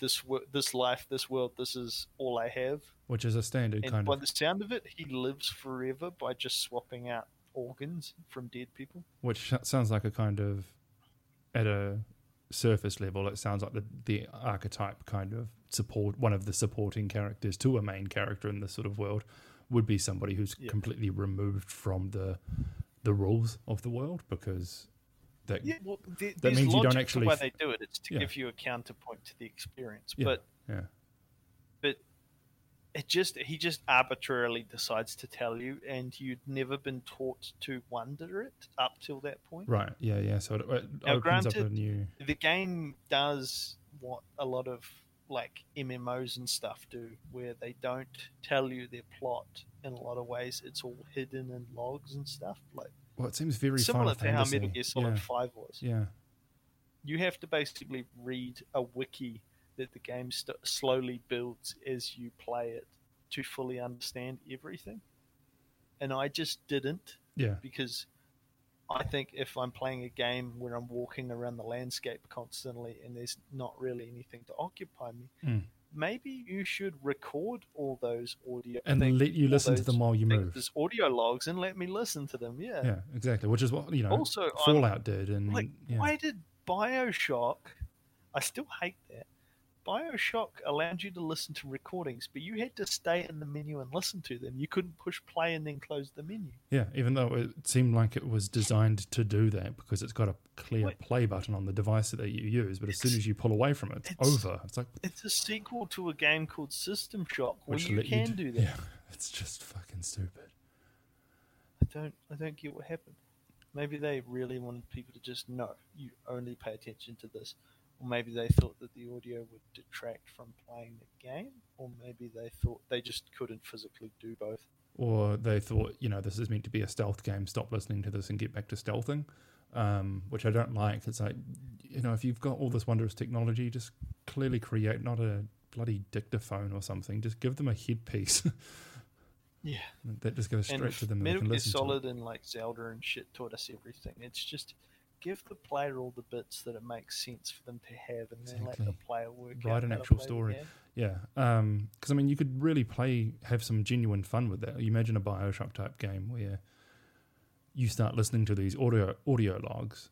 This this life this world this is all i have. Which is a standard and kind by of, the sound of it he lives forever by just swapping out organs from dead people. Which sounds like a kind of, at a surface level, it sounds like the the archetype kind of support one of the supporting characters to a main character in this sort of world would be somebody who's Yeah. completely removed from the the rules of the world because that yeah well there, That there's means you don't actually why they do it it's to Yeah. give you a counterpoint to the experience Yeah. but yeah but it just he just arbitrarily decides to tell you and you'd never been taught to wonder it up till that point right yeah yeah so it, it Now, opens up a granted, new the game does what a lot of like mmos and stuff do where they don't tell you their plot in a lot of ways it's all hidden in logs and stuff like well it seems very similar to how metal gear solid yeah, 5 was. Yeah. You have to basically read a wiki that the game st- slowly builds as you play it to fully understand everything. And I just didn't yeah. because I think if I'm playing a game where I'm walking around the landscape constantly and there's not really anything to occupy me, Mm. Maybe you should record all those audio and things, let you listen to them while you move. as audio logs and let me listen to them. Yeah. Yeah, exactly. Which is what you know. Also, I'm- Fallout did, and Like, yeah. why did Bioshock? I still hate that. Bioshock allowed you to listen to recordings, but you had to stay in the menu and listen to them. You couldn't push play and then close the menu. Yeah, even though it seemed like it was designed to do that because it's got a clear Wait. play button on the device that you use, but as soon as you pull away from it, it's, it's- over. It's like It's a sequel to a game called System Shock where which you can d- do that. Yeah, it's just fucking stupid. I don't I don't get what happened. Maybe they really wanted people to just know you only pay attention to this. Or maybe they thought that the audio would detract from playing the game, or maybe they thought they just couldn't physically do both. Or they thought, you know, this is meant to be a stealth game. Stop listening to this and get back to stealthing, um, which I don't like. It's like, you know, if you've got all this wondrous technology, just clearly create not a bloody dictaphone or something. Just give them a headpiece Yeah. that just goes straight and to them. Metal Gear listen to it. Solid and like Zelda and shit taught us everything. It's just give the player all the bits that it makes sense for them to have, and then let the player work Write out an actual story. Yeah, because I mean, you could really play, have some genuine fun with that. You imagine a Bioshock type game where you start listening to these audio audio logs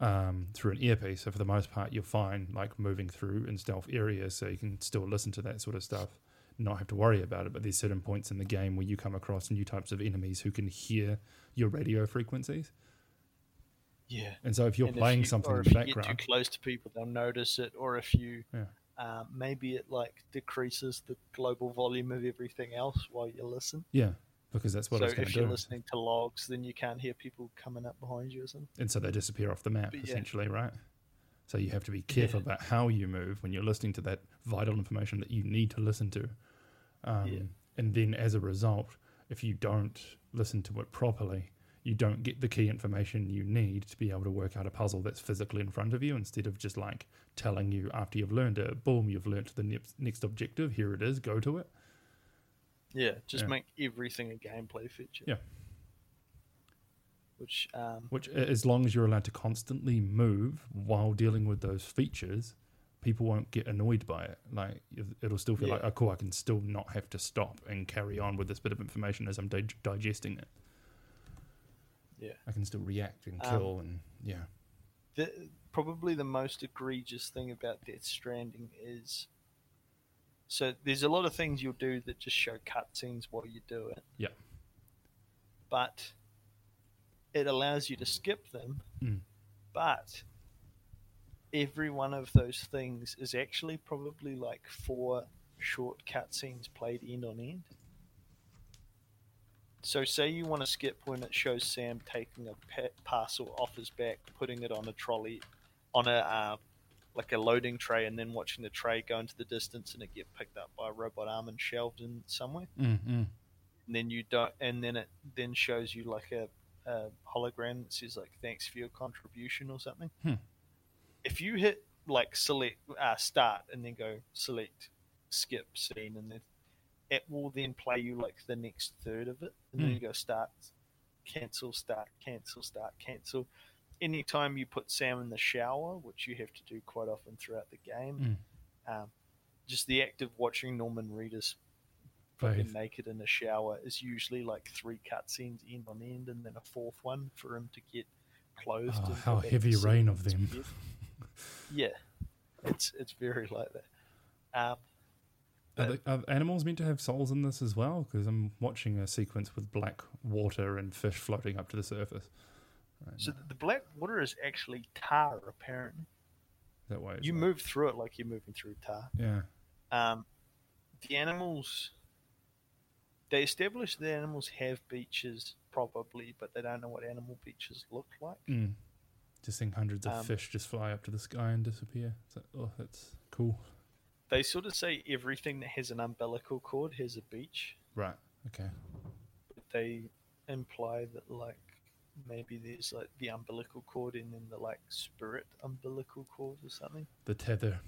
um, through an earpiece. So for the most part, you're fine, like moving through in stealth areas, so you can still listen to that sort of stuff, not have to worry about it. But there's certain points in the game where you come across new types of enemies who can hear your radio frequencies, Yeah. and so if you're And playing you, something in if the you get background, too close to people, they'll notice it. Or if you, Yeah. uh, maybe it like decreases the global volume of everything else while you listen. yeah, because that's what so it's going if you're do. listening to logs, then you can't hear people coming up behind you or something. and so they disappear off the map But yeah. essentially right so you have to be careful Yeah. about how you move when you're listening to that vital information that you need to listen to um, Yeah. and then as a result if you don't listen to it properly you don't get the key information you need to be able to work out a puzzle that's physically in front of you instead of just like telling you after you've learned it boom you've learned the next, next objective here it is go to it Yeah, just Yeah. make everything a gameplay feature. Yeah. Which, um, which as long as you're allowed to constantly move while dealing with those features people won't get annoyed by it like it- it'll still feel Yeah. like oh cool i can still not have to stop and carry on with this bit of information as i'm dig- digesting it yeah, i can still react and Um, kill and yeah the, probably the most egregious thing about Death Stranding is. So there's a lot of things you'll do that just show cutscenes while you do it. Yeah. But it allows you to skip them. Mm. But every one of those things is actually probably like four short cutscenes played end on end. So, say you want to skip when it shows Sam taking a pa- parcel off his back, putting it on a trolley, on a uh, like a loading tray, and then watching the tray go into the distance and it get picked up by a robot arm and shelved in somewhere. mm-hmm. And then you don't, and then it then shows you like a, a hologram that says like "Thanks for your contribution" or something. Hmm. If you hit like select uh, start and then go select skip scene and then it will then play you like the next third of it and then Hmm. you go start cancel start cancel start cancel. Anytime you put sam in the shower which you have to do quite often throughout the game um, just the act of watching norman reedus fucking naked in the shower is usually like three cutscenes end on end and then a fourth one for him to get clothed Oh, how heavy rain of them. yeah it's it's very like that. Um, Are, the, are animals meant to have souls in this as well? Because I'm watching a sequence with black water and fish floating up to the surface. Right so now. the black water is actually tar apparently that way, you well. move through it like you're moving through tar Yeah, um, the animals they establish the animals have beaches probably but they don't know what animal beaches look like mm. just seeing hundreds of Um, fish just fly up to the sky and disappear. It's like, oh, that's cool. They sort of say everything that has an umbilical cord has a beach Right. Okay. but they imply that like maybe there's like the umbilical cord and then the like spirit umbilical cord or something The tether.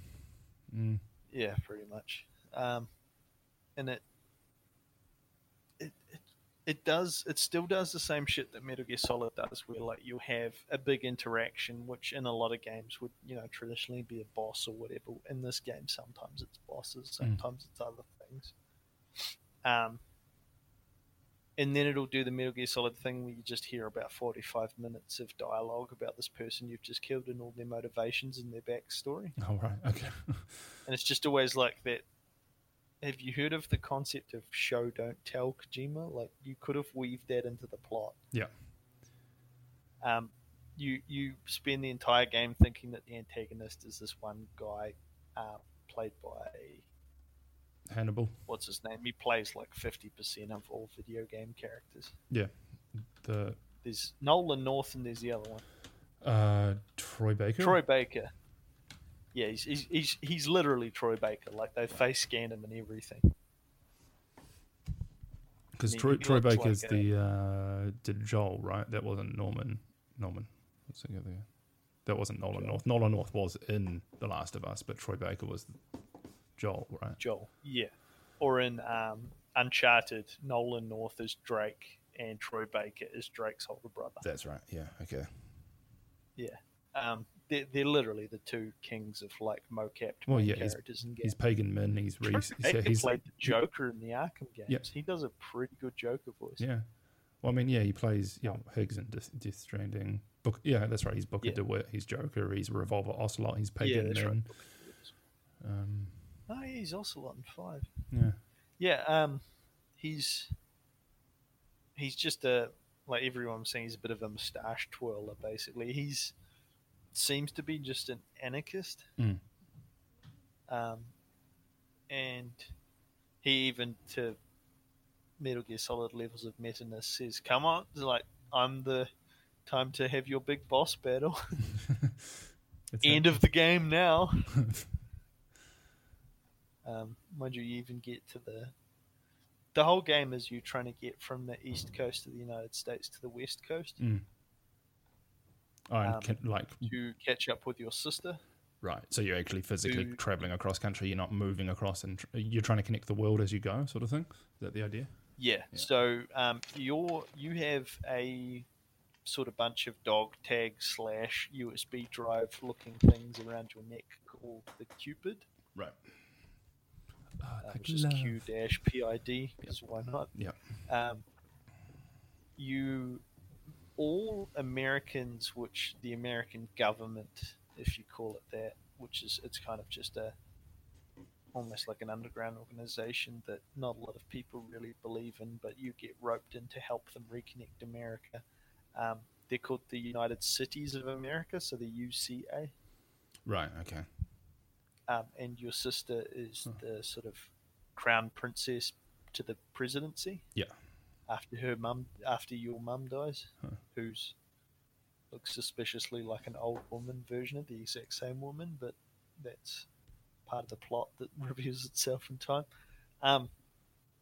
Mm. yeah pretty much um, and it, it does it still does the same shit that Metal Gear Solid does, where like you have a big interaction, which in a lot of games would you know traditionally be a boss or whatever. In this game, sometimes it's bosses, sometimes mm. it's other things. Um, and then it'll do the Metal Gear Solid thing where you just hear about 45 minutes of dialogue about this person you've just killed and all their motivations and their backstory. Oh, right. Okay. and it's just always like that. Have you heard of the concept of show, don't tell Kojima? Like, you could have weaved that into the plot. Yeah. Um, you you spend the entire game thinking that the antagonist is this one guy uh, played by Hannibal. What's his name? He plays like fifty percent of all video game characters. Yeah, the there's Nolan North and there's the other one. Uh, Troy Baker. Troy Baker. Yeah, he's he's he's, he's literally Troy Baker. Like they face scan him and everything. Because Troy, Troy Baker's like the uh, did Joel right? That wasn't Norman. Norman. What's the other? That wasn't Nolan Joel. North. Nolan North was in The Last of Us, but Troy Baker was Joel, right? Joel, yeah. Or in um, Uncharted, Nolan North is Drake and Troy Baker is Drake's older brother. That's right. Yeah. Okay. Yeah. Um, they're, they're literally the two kings of like mocap well, yeah, characters he's, in games. He's Pagan Min. He's Rhys. He's, he's played the Joker in the Arkham games. Yeah. He does a pretty good Joker voice. Yeah. Well, I mean, yeah, he plays you know, Higgs in Death, Death Stranding. Book, yeah, that's right. He's Booker yeah. DeWitt. He's Joker. He's Revolver Ocelot. He's Pagan yeah, Min. Right. Um, Oh, yeah, he's Ocelot in five. Yeah. Yeah. Um, he's he's just a like everyone's saying he's a bit of a moustache twirler. Basically, he's seems to be just an anarchist. Mm. Um, and he even to Metal Gear Solid levels of meta says, "Come on, like I'm the time to have your big boss battle." End of the game now. Um, mind you, you even get to the the whole game is you trying to get from the east coast of the United States to the west coast. Mm. Oh, um, can, like to catch up with your sister. Right. So you're actually physically to, traveling across country. You're not moving across, and tr- you're trying to connect the world as you go, sort of thing. Is that the idea? Yeah. yeah. So um, you're you have a sort of bunch of dog tag slash USB drive looking things around your neck called the Cupid. Right uh, which is Q dash PID because why not? Yeah. Um, you all Americans, which the American government, if you call it that, which is it's kind of just a almost like an underground organization that not a lot of people really believe in, but you get roped in to help them reconnect America. Um, they're called the United Cities of America, so the UCA. Right. Okay um, and your sister is the sort of crown princess to the presidency. Yeah. After her mum, after your mum dies, huh. who's looks suspiciously like an old woman version of the exact same woman, but that's part of the plot that reveals itself in time. Um,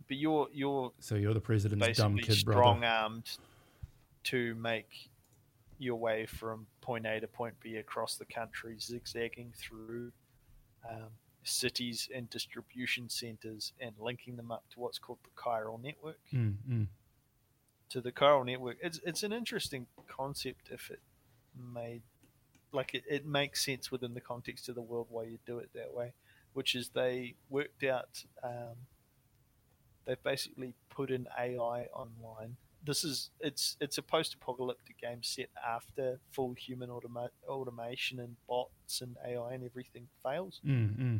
but you're you're so you're the president's dumb kid strong armed to make your way from point A to point B across the country, zigzagging through um, cities and distribution centers and linking them up to what's called the chiral network. Mm, mm. To the chiral network, it's it's an interesting concept if it made like it, it makes sense within the context of the world why you do it that way, which is they worked out um, they've basically put in AI online this is it's it's a post-apocalyptic game set after full human automa- automation and bots and AI and everything fails. Mm-hmm.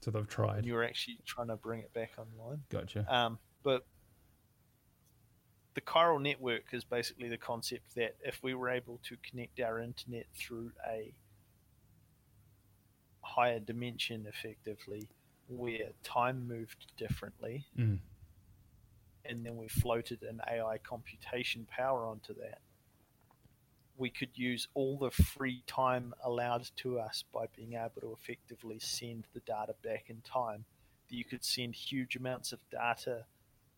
So they've tried. You're actually trying to bring it back online. Gotcha. Um, but the chiral network is basically the concept that if we were able to connect our internet through a higher dimension, effectively, where time moved differently. Mm and then we floated an AI computation power onto that, we could use all the free time allowed to us by being able to effectively send the data back in time. That you could send huge amounts of data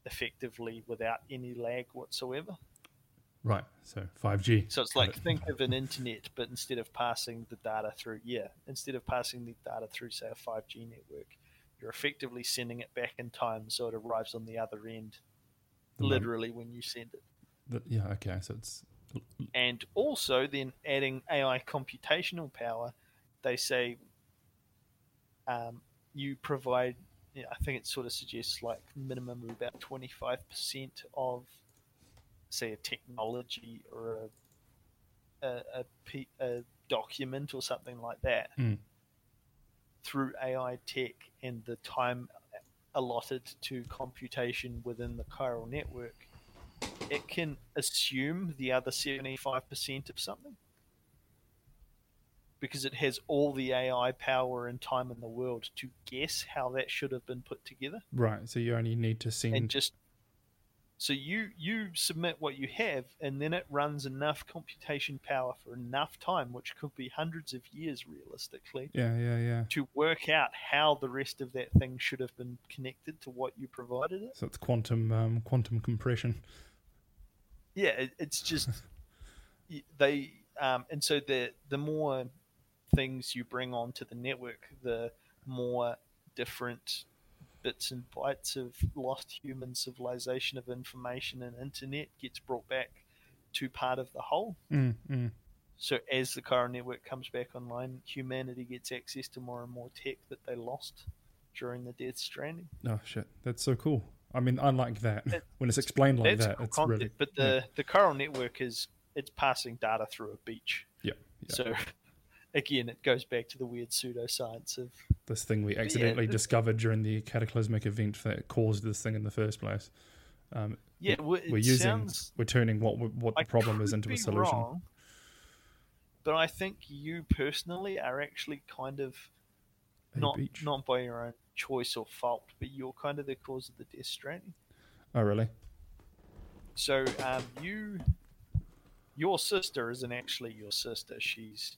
effectively without any lag whatsoever. Right. So 5G. So it's like think of an internet, but instead of passing the data through, yeah, instead of passing the data through, say, a 5G network, you're effectively sending it back in time so it arrives on the other end The literally when you send it. the- yeah. Okay. So it's And also, then adding AI computational power, they say um, you provide. Yeah, I think it sort of suggests like minimum of about twenty five percent of, say, a technology or a a, a, a document or something like that Mm. through AI tech and the time allotted to computation within the chiral network, it can assume the other 75% of something because it has all the AI power and time in the world to guess how that should have been put together right. So you only need to send. and just so you you submit what you have and then it runs enough computation power for enough time which could be hundreds of years realistically yeah. Yeah. Yeah. to work out how the rest of that thing should have been connected to what you provided it. So it's quantum um, quantum compression. Yeah, it, it's just they um, and so the the more things you bring onto the network, the more different bits and bytes of lost human civilization of information and internet gets brought back to part of the whole. Mm, mm. So as the chiral network comes back online, humanity gets access to more and more tech that they lost during the Death Stranding. Oh shit, that's so cool. I mean, unlike that That- when it's explained like that. It's content, really but the the chiral network is it's passing data through a beach. yeah, yeah. So again, it goes back to the weird pseudoscience of this thing we accidentally the- discovered during the cataclysmic event that caused this thing in the first place. Um, yeah. well, we're using, we're turning what what the problem is into a solution. wrong, but I think you personally are actually kind of A not beach. not by your own choice or fault, but you're kind of the cause of the Death Stranding. Oh, really? So um, you, your sister isn't actually your sister. She's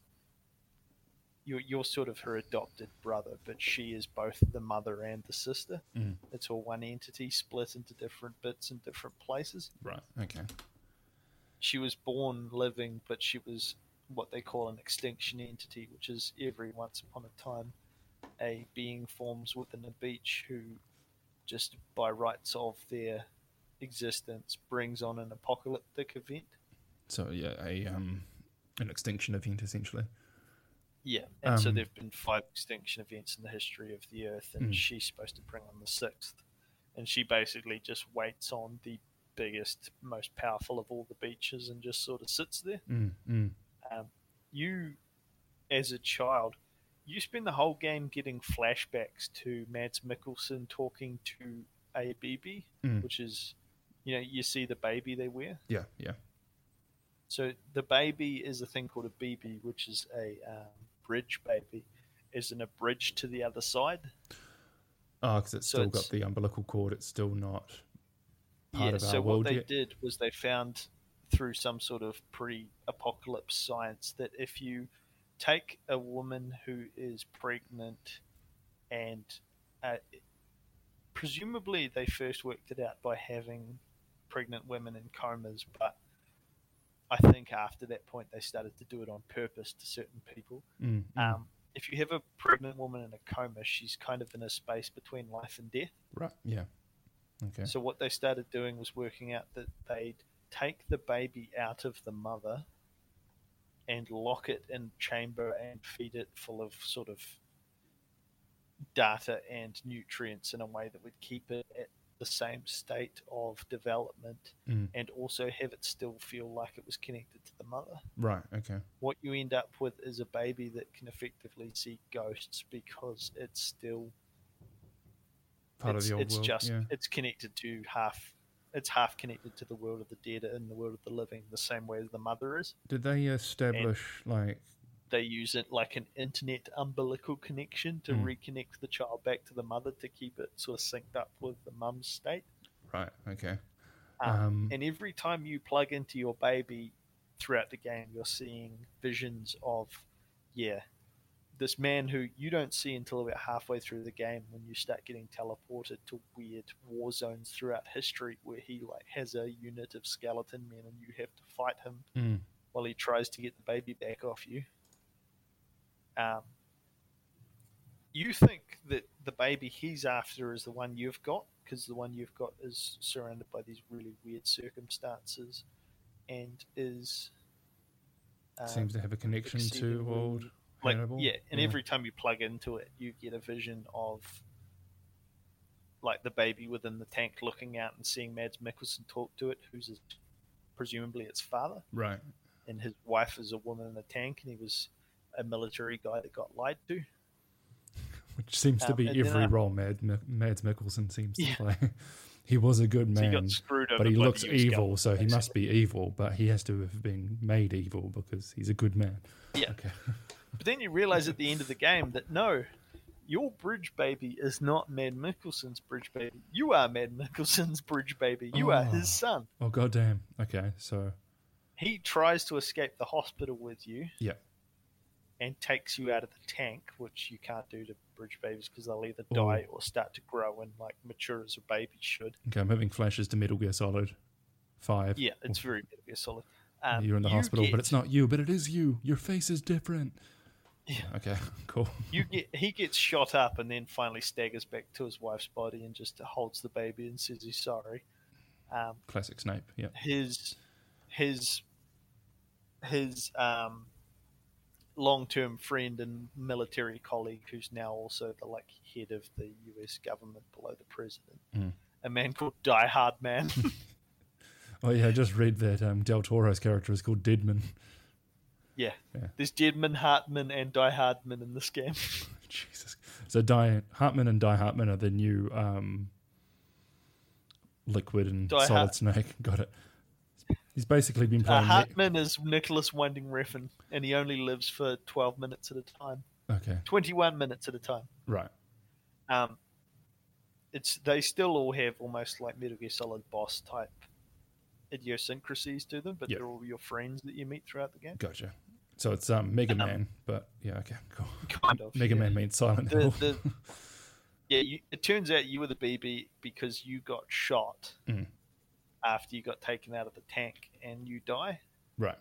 you're, you're sort of her adopted brother, but she is both the mother and the sister. Mm. It's all one entity split into different bits in different places. Right. Okay. She was born living, but she was what they call an extinction entity, which is every once upon a time a being forms within a beach who just by rights of their existence brings on an apocalyptic event. So yeah, a um, an extinction event essentially. Yeah, and so Um, there've been five extinction events in the history of the Earth, and Mm. she's supposed to bring on the sixth. And she basically just waits on the biggest, most powerful of all the beaches, and just sort of sits there. Mm, mm. Um, you, as a child, you spend the whole game getting flashbacks to Mads Mikkelsen talking to a BB, Mm. which is, you know, you see the baby they wear. Yeah. Yeah. So the baby is a thing called a BB, which is a um, bridge baby, is in a bridge to the other side. Oh, because it's So still it's- got the umbilical cord. It's still not part yeah. of our So world what they yet. did was they found through some sort of pre-apocalypse science that if you take a woman who is pregnant and uh, presumably they first worked it out by having pregnant women in comas, but I think after that point they started to do it on purpose to certain people. Mm, mm. Um, if you have a pregnant woman in a coma, she's kind of in a space between life and death. right. Yeah. Okay. So what they started doing was working out that they'd take the baby out of the mother and lock it in chamber and feed it full of sort of data and nutrients in a way that would keep it at the same state of development Mm. and also have it still feel like it was connected to the mother. Right. Okay. what you end up with is a baby that can effectively see ghosts because it's still Part it's, of the old it's world. just yeah. it's connected to half it's half connected to the world of the dead and the world of the living the same way as the mother is Did they establish like? they use it like an internet umbilical connection to Mm. reconnect the child back to the mother to keep it sort of synced up with the mum's state Right. Okay. Um, Um, and every time you plug into your baby throughout the game, you're seeing visions of, yeah, this man who you don't see until about halfway through the game when you start getting teleported to weird war zones throughout history where he like has a unit of skeleton men and you have to fight him mm, while he tries to get the baby back off you. Um, you think that the baby he's after is the one you've got, because the one you've got is surrounded by these really weird circumstances, and is um, seems to have a connection to old like yeah. And yeah. every time you plug into it, you get a vision of like the baby within the tank looking out and seeing Mads Mikkelsen talk to it, who's his, presumably its father, right? And his wife is a woman in a tank, and he was a military guy that got lied to. Which seems um, to be every role Mad, Mads Mikkelsen seems yeah. to play. he was a good man, so he but he looks evil, so he must be evil. But he has to have been made evil because he's a good man. Yeah. Okay. but then you realize at the end of the game that no, your bridge baby is not Mad Mikkelsen's bridge baby. You are Mad Mikkelsen's bridge baby. You oh. are his oh. son. Oh goddamn. Okay, so he tries to escape the hospital with you. Yeah. And takes you out of the tank, which you can't do to bridge babies because they'll either die or start to grow and like mature as a baby should. Okay, I'm having flashes to Metal Gear Solid Five. Yeah, it's very Metal Gear Solid. Um, You're in the you hospital, get, but it's not you, but it is you. Your face is different. Yeah. Okay. Cool. You get he gets shot up and then finally staggers back to his wife's body and just holds the baby and says he's sorry. Um, Classic Snape. Yeah. His his his um, long-term friend and military colleague, who's now also the like head of the U.S. government below the president, mm. a man called Die Hard Man. oh yeah, I just read that um, Del Toro's character is called Deadman. Yeah. yeah. There's Deadman, Heartman, and Die Hardman in this game. Jesus. So Die Hartman and Die Hartman are the new um, liquid and Die solid Hart- snake. Got it. He's basically been playing. Uh, Heartman is Nicolas Winding Refn, and he only lives for 12 minutes at a time. Okay. 21 minutes at a time. Right. Um, it's they still all have almost like Metal Gear Solid boss type idiosyncrasies to them, but yep. they're all your friends that you meet throughout the game. Gotcha. So it's um, Mega um, Man, but yeah, okay, cool. Kind of. Mega yeah. Man means Silent the, Hill. The, yeah, you, it turns out you were the BB because you got shot mm. After you got taken out of the tank and you die. Right.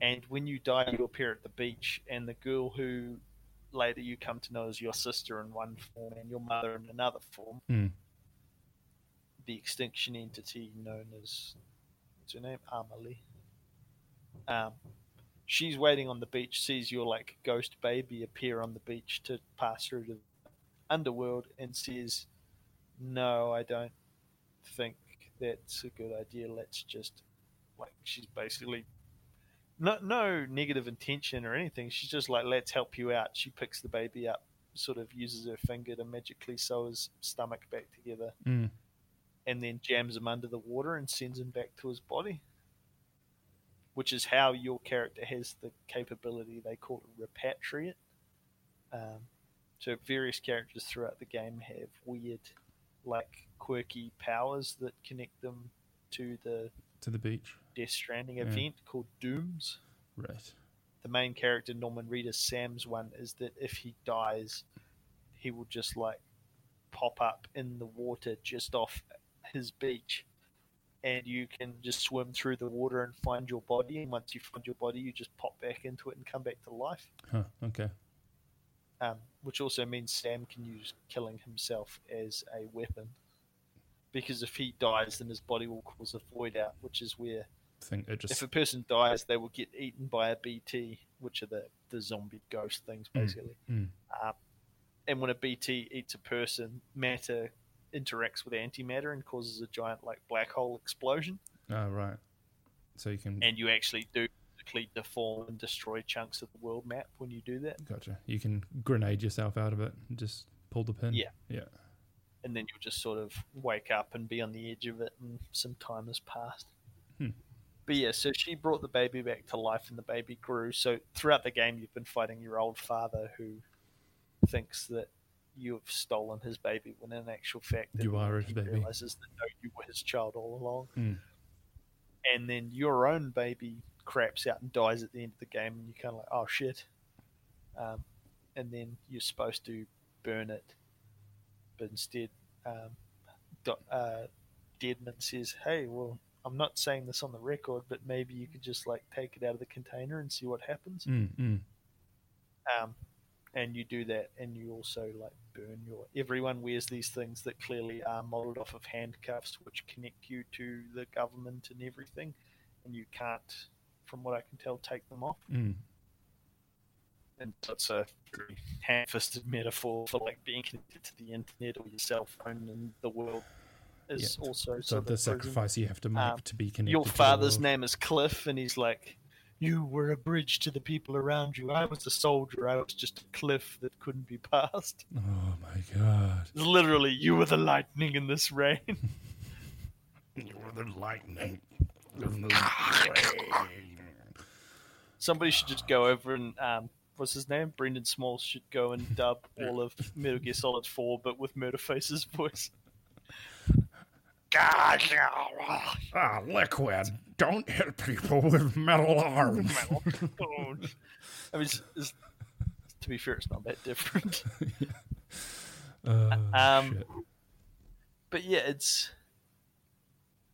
And when you die, you appear at the beach, and the girl who later you come to know as your sister in one form and your mother in another form, mm. the extinction entity known as what's her name, Amelie. Um, she's waiting on the beach, sees your like ghost baby appear on the beach to pass through to the underworld, and says, "No, I don't think that's a good idea. Let's just like she's basically no no negative intention or anything. She's just like, let's help you out. She picks the baby up, sort of uses her finger to magically sew his stomach back together, mm. and then jams him under the water and sends him back to his body which is how your character has the capability. They call it repatriate. Um, so various characters throughout the game have weird, like quirky powers that connect them to the to the beach Death Stranding yeah. event called Dooms. Right. The main character Norman Reedus, Sam's one, is that if he dies, he will just like pop up in the water just off his beach and you can just swim through the water and find your body. And once you find your body, you just pop back into it and come back to life. Huh, okay. Um, which also means Sam can use killing himself as a weapon. Because if he dies, then his body will cause a void out, which is where. think it just... If a person dies, they will get eaten by a BT, which are the, the zombie ghost things, mm, basically. Mm, mm. and when a BT eats a person, matter interacts with antimatter and causes a giant like black hole explosion. Oh right. So you can and you actually do physically deform and destroy chunks of the world map when you do that. Gotcha. You can grenade yourself out of it and just pull the pin. Yeah. Yeah. And then you'll just sort of wake up and be on the edge of it, and some time has passed. Hmm. But yeah, so she brought the baby back to life, and the baby grew. So throughout the game, you've been fighting your old father, who thinks that you have stolen his baby when in actual fact you are his baby realizes that no you were his child all along mm. and then your own baby craps out and dies at the end of the game and you're kind of like oh shit um, and then you're supposed to burn it but instead um, uh, Deadman says hey well I'm not saying this on the record but maybe you could just like take it out of the container and see what happens mm, mm. Um, and you do that, and you also like burn your. Everyone wears these things that clearly are modeled off of handcuffs, which connect you to the government and everything, and you can't, from what I can tell, take them off. Mm. And that's a very ham-fisted metaphor for like being connected to the internet or your cell phone and the world is Yeah. also So sort of the sacrifice you have to make Um, to be connected. Your to the father's world. name is Cliff, and he's like, "You were a bridge to the people around you. I was a soldier. I was just a cliff that couldn't be passed. Oh my god! Literally, you were the lightning in this rain." You were the lightning. Somebody should just go over and um, what's his name? Brendan Small should go and dub all of Metal Gear Solid Four, but with Murderface's voice. God, Ah, liquid! Don't hit people with metal arms. Oh. I mean, it's, it's, to be fair, it's not that different. Oh, Um, shit. but yeah, it's.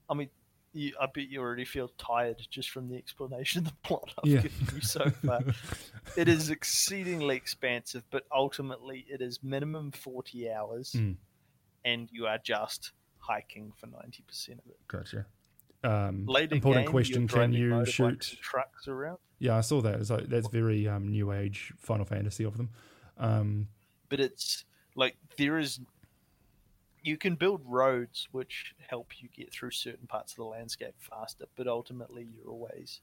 I mean, you, I bet you already feel tired just from the explanation of the plot I've Yeah. given you so far. it is exceedingly expansive, but ultimately it is minimum forty hours, Mm. and you are just hiking for ninety percent of it. Gotcha. Um, Later important game, question: Can you shoot? trucks around? Yeah, I saw that. It's like that's very um, new age Final Fantasy of them. Um, but it's like there is you can build roads which help you get through certain parts of the landscape faster but ultimately you're always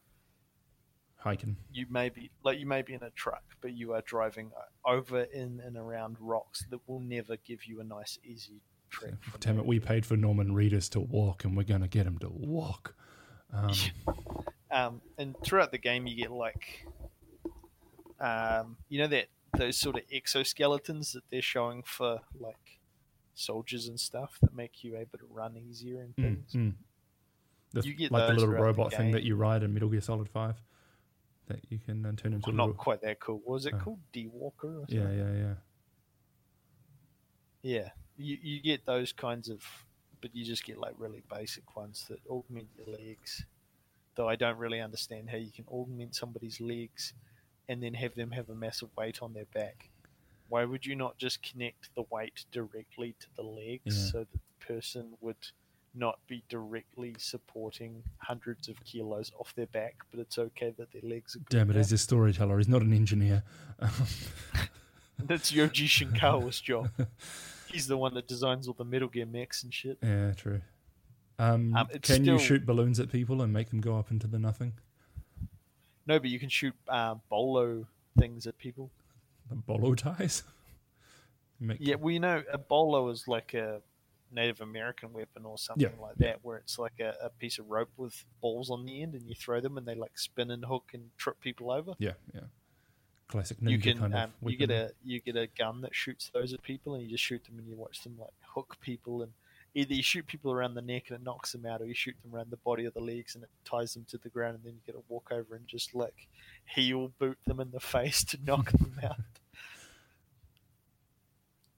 hiking. you may be like you may be in a truck but you are driving over in and around rocks that will never give you a nice easy from Damn there. it, we paid for Norman Reedus to walk, and we're gonna get him to walk. Um, um, and throughout the game you get like um, you know that those sort of exoskeletons that they're showing for like soldiers and stuff that make you able to run easier and mm, things mm. The- You get like the little throughout the robot thing that you ride in Metal Gear Solid Five, that you can uh, turn into Well, a not little. quite that cool. Was it Oh. called D Walker? Yeah, yeah, yeah. yeah. You you get those kinds of, but you just get like really basic ones that augment your legs. Though I don't really understand how you can augment somebody's legs, and then have them have a massive weight on their back. Why would you not just connect the weight directly to the legs Yeah. so that the person would not be directly supporting hundreds of kilos off their back, but it's okay that their legs are. Damn it, he's a storyteller. He's not an engineer. That's Yoji Shinkawa's job. He's the one that designs all the Metal Gear mechs and shit. yeah, true. Um, Um, can you shoot balloons at people and make them go up into the nothing? No, but you can shoot uh, bolo things at people. Bolo ties? Make, Yeah, well, you know, a bolo is like a Native American weapon or something Yeah, like yeah. that, where it's like a, a piece of rope with balls on the end, and you throw them, and they like spin and hook and trip people over. yeah, yeah. Classic ninja you can kind of um, you get a you get a gun that shoots those at people, and you just shoot them, and you watch them like hook people, and either you shoot people around the neck and it knocks them out, or you shoot them around the body or the legs and it ties them to the ground, and then you get to walk over and just like heel boot them in the face to knock them out.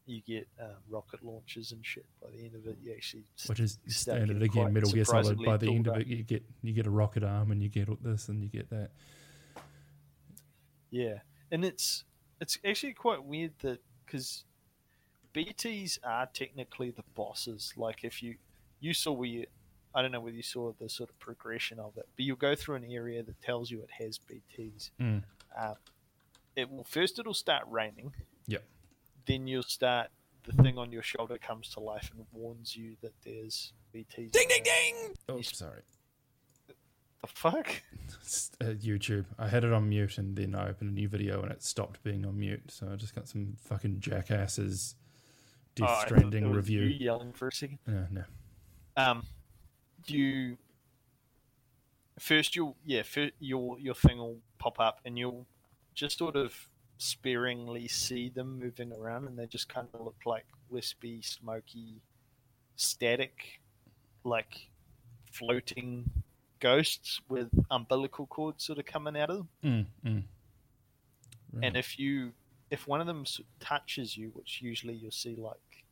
You get um, rocket launchers and shit. By the end of it, you actually Which is standard again, Metal Gear Solid. By the end of it, you get you get a rocket arm and you get this and you get that. Yeah, and it's it's actually quite weird that because BTs are technically the bosses. Like if you you saw where you, I don't know whether you saw the sort of progression of it, but you'll go through an area that tells you it has BTs. Mm. Uh, it will first it'll start raining. Yep. Then you'll start the thing on your shoulder comes to life and warns you that there's BTs. Ding ding ding. Oh, sorry. The fuck? Uh, YouTube. I had it on mute and then I opened a new video and it stopped being on mute. So I just got some fucking jackasses Death Oh, I thought Stranding was review. You yelling for a second. No, no. um, you first you'll yeah fir- your your thing will pop up and you'll just sort of sparingly see them moving around and they just kind of look like wispy smoky static like floating ghosts with umbilical cords sort of coming out of them Mm, mm. Right. and if you if one of them touches you which usually you'll see like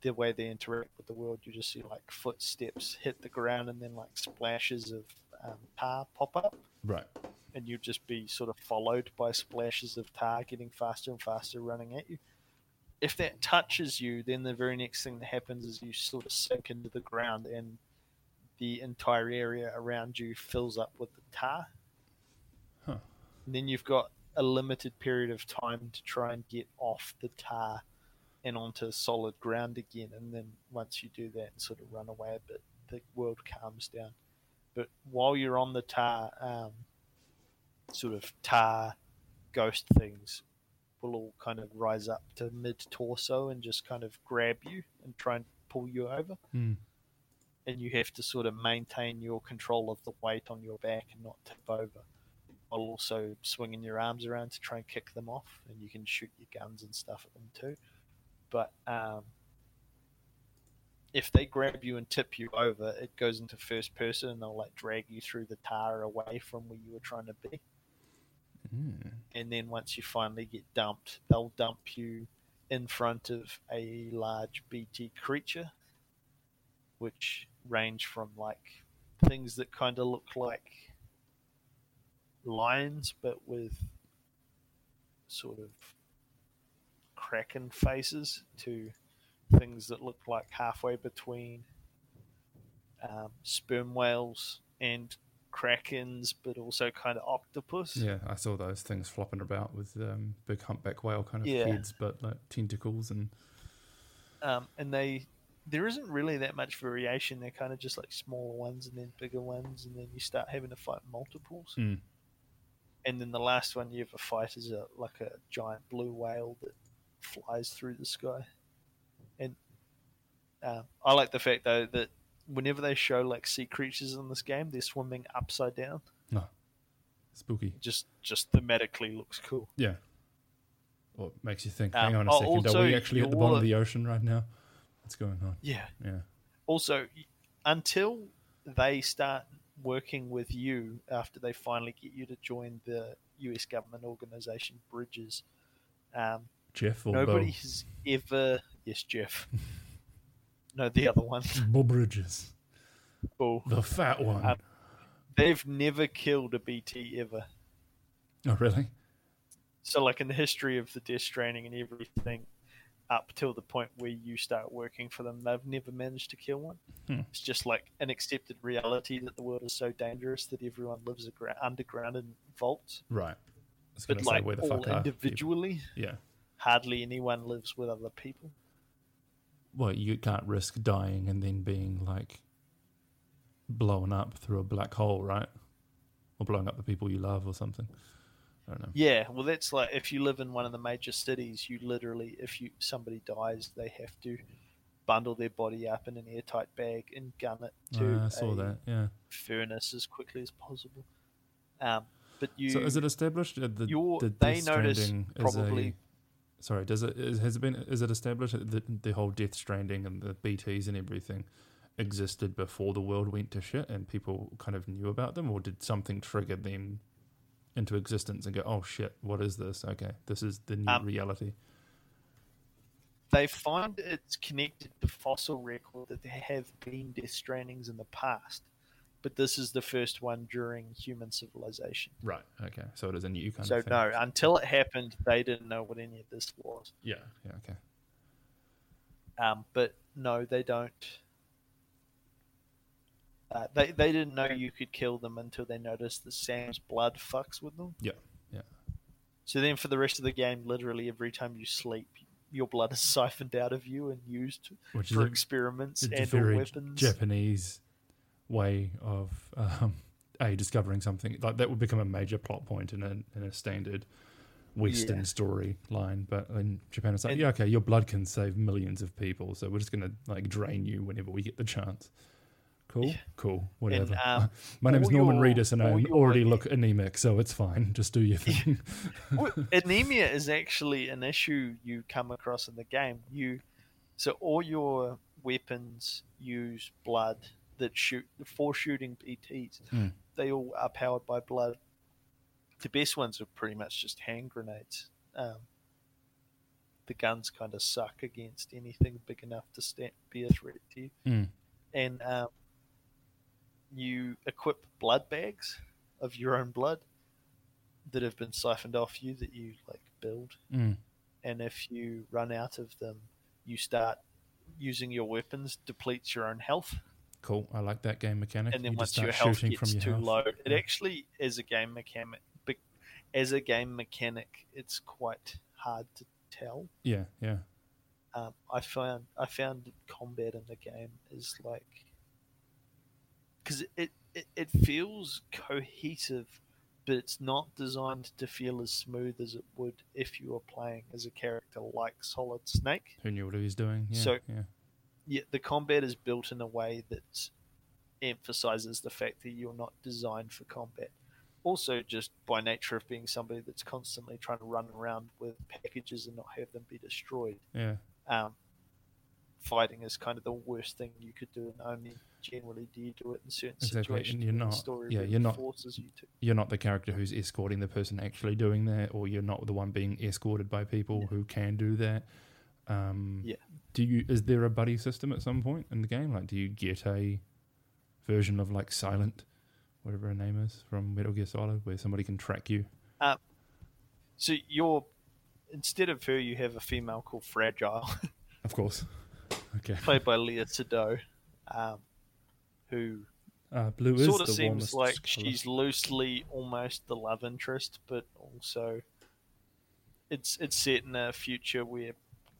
the way they interact with the world you just see like footsteps hit the ground and then like splashes of um, tar pop up right. And you'd just be sort of followed by splashes of tar getting faster and faster running at you. If that touches you, then the very next thing that happens is you sort of sink into the ground and the entire area around you fills up with the tar. Huh. And then you've got a limited period of time to try and get off the tar and onto solid ground again. And then once you do that and sort of run away a bit, the world calms down. But while you're on the tar, um, sort of tar ghost things will all kind of rise up to mid torso and just kind of grab you and try and pull you over. Mm. And you have to sort of maintain your control of the weight on your back and not tip over while also swinging your arms around to try and kick them off. And you can shoot your guns and stuff at them too. But um, if they grab you and tip you over, it goes into first person and they'll like drag you through the tar away from where you were trying to be. Mm. And then once you finally get dumped, they'll dump you in front of a large BT creature, which range from like things that kind of look like lions, but with sort of kraken faces, to things that look like halfway between um, sperm whales and krakens, but also kind of octopus. Yeah, I saw those things flopping about with um, big humpback whale kind of Yeah. heads, but like tentacles and Um, and they there isn't really that much variation. They're kind of just like smaller ones and then bigger ones, and then you start having to fight multiples. Mm. And then the last one you ever fight is a like a giant blue whale that flies through the sky. And uh, I like the fact though that whenever they show like sea creatures in this game, they're swimming upside down. No. Spooky. Just just thematically looks cool. Yeah. Well, it makes you think. Um, Hang on a oh, second. also Are we actually at the bottom of the ocean right now? What's going on? Yeah. Yeah. Also, until they start working with you after they finally get you to join the U.S. government organization Bridges, um, Jeff or nobody Beau? has ever. Yes, Jeff. no, the other one. Beau Bridges, the fat one. Um, They've never killed a BT ever. oh, really? So, like in the history of the Death Stranding and everything, up till the point where you start working for them, they've never managed to kill one. Hmm. It's just like an accepted reality that the world is so dangerous that everyone lives agra- underground in vaults. Right. But like where the all fuck are people? individually, Yeah. hardly anyone lives with other people. Well, you can't risk dying and then being like blown up through a black hole, right? Or blowing up the people you love or something. I don't know. Yeah, well, that's like if you live in one of the major cities, you literally, if you somebody dies, they have to bundle their body up in an airtight bag and gun it to I saw a that. Yeah. furnace as quickly as possible. Um, but you, so is it established that the, the they notice probably- sorry does it is, has it been is it established that the, the whole Death Stranding and the BTS and everything existed before the world went to shit and people kind of knew about them? Or did something trigger them into existence and go oh shit what is this? Okay this is the new Um, reality. they find it's connected to fossil record that there have been death strandings in the past, but this is the first one during human civilization. right okay so it is a new kind so of thing no, until it happened, they didn't know what any of this was. yeah yeah okay Um, but no, they don't. Uh, they they didn't know you could kill them until they noticed that Sam's blood fucks with them. Yeah, yeah. So then, for the rest of the game, literally every time you sleep, your blood is siphoned out of you and used which for experiments a and or weapons. Japanese way of um, a discovering something like that would become a major plot point in a in a standard Western Yeah. story line. But in Japan, it's like, And- yeah, okay, your blood can save millions of people, so we're just gonna like drain you whenever we get the chance. Cool, Yeah. cool, whatever. um, My name is Norman your- Reedus, and I already look anemic, so it's fine. Just do your thing. Well, anemia is actually an issue you come across in the game. You so all your weapons use blood that shoot the for shooting BTs. Mm. They all are powered by blood. The best ones are pretty much just hand grenades. Um, the guns kind of suck against anything big enough to stand, be a threat to you. Mm. And um, you equip blood bags of your own blood, that have been siphoned off you that you like build, Mm. and if you run out of them, you start using your weapons depletes your own health, Cool. I like that game mechanic. and then you once just your start health shooting gets from your too health. low, it Yeah. actually is a game mechanic. bec- As a game mechanic, it's quite hard to tell. Yeah, yeah. um, I found I found combat in the game is like because it, it it feels cohesive, but it's not designed to feel as smooth as it would if you were playing as a character like Solid Snake. Who knew what he was doing? Yeah, So- yeah. The combat is built in a way that emphasizes the fact that you're not designed for combat. Also, just by nature of being somebody that's constantly trying to run around with packages and not have them be destroyed, Yeah. um, fighting is kind of the worst thing you could do, and only generally do you do it in certain Exactly, and situations. you're where the not- yeah, you're not- forces you to. You're not the character who's escorting the person actually doing that, or you're not the one being escorted by people Yeah. who can do that. Um, Yeah. Do you? Is there a buddy system at some point in the game? Like, do you get a version of like Silent, whatever her name is from Metal Gear Solid, where somebody can track you? So you're instead of her, you have a female called Fragile, Of course. Okay. played by Léa Seydoux, um, who Uh, blue is sort of seems like colour. she's loosely almost the love interest, but also it's it's set in a future where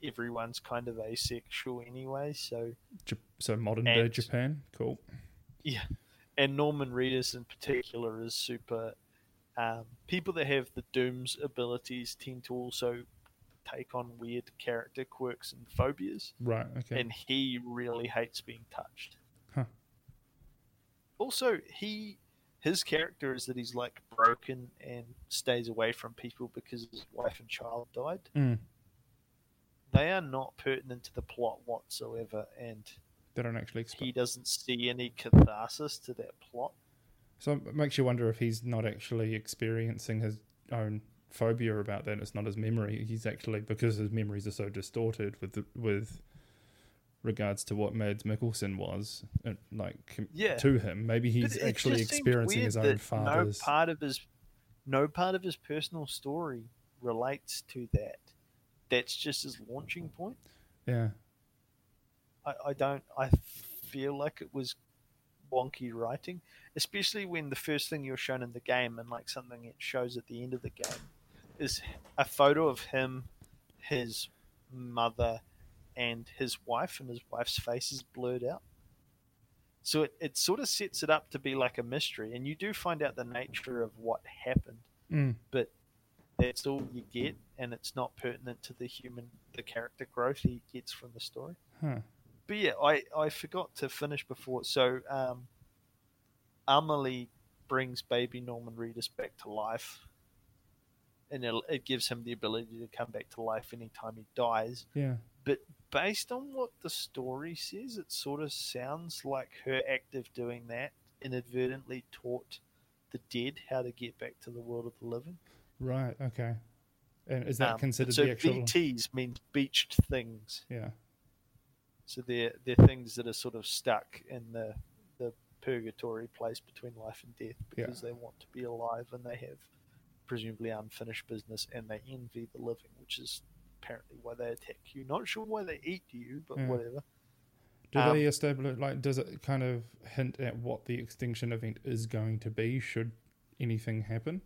everyone's kind of asexual anyway. So so modern day Japan. Cool. yeah, and Norman Reedus in particular is super. Um, people that have the Doom's abilities tend to also take on weird character quirks and phobias, Right. Okay. and he really hates being touched. Huh. Also, he his character is that he's like broken and stays away from people because his wife and child died. Mm. They are not pertinent to the plot whatsoever, and They don't actually he doesn't see any catharsis to that plot. So it makes you wonder if he's not actually experiencing his own phobia about that. It's not his memory. He's actually because his memories are so distorted with the, with regards to what Mads Mikkelsen was, uh, like Yeah. to him. Maybe he's actually experiencing his own father's. No part of his, no part of his personal story relates to that. That's just his launching point. yeah, I, I don't. I feel like it was wonky writing, especially when the first thing you're shown in the game and like something it shows at the end of the game is a photo of him, his mother, and his wife, and his wife's face is blurred out. So it, it sort of sets it up to be like a mystery, and you do find out the nature of what happened, mm, but that's all you get, and it's not pertinent to the human, the character growth he gets from the story huh. but yeah, I, I forgot to finish before. So um, Amelie brings baby Norman Reedus back to life, and it, it gives him the ability to come back to life anytime he dies. yeah, But based on what the story says, it sort of sounds like her act of doing that inadvertently taught the dead how to get back to the world of the living. Right, okay. And is that Um, considered so the actual? BTs means beached things. Yeah, So they're they're things that are sort of stuck in the the purgatory place between life and death because they want to be alive and they have presumably unfinished business and they envy the living, which is apparently why they attack you. Not sure why they eat you, but Yeah. whatever. Do Um, they establish like? Does it kind of hint at what the extinction event is going to be? Should anything happen?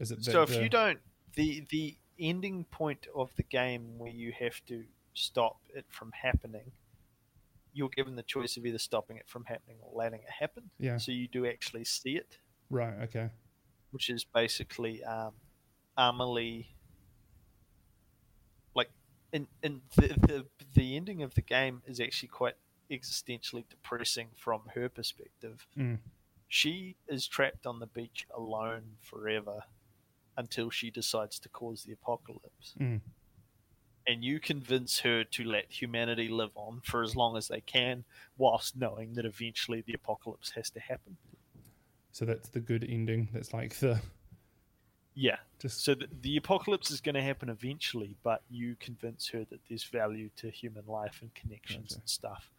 Is it So if the- you don't the the ending point of the game where you have to stop it from happening, you're given the choice of either stopping it from happening or letting it happen. Yeah. So you do actually see it. right? Okay. which is basically um, Amelie. Like, in, in the, the the ending of the game is actually quite existentially depressing from her perspective. Mm. She is trapped on the beach alone forever until she decides to cause the apocalypse. Mm. And you convince her to let humanity live on for as long as they can, whilst knowing that eventually the apocalypse has to happen. So that's the good ending. That's like the Yeah, just So the, the apocalypse is going to happen eventually, but you convince her that there's value to human life and connections and stuff.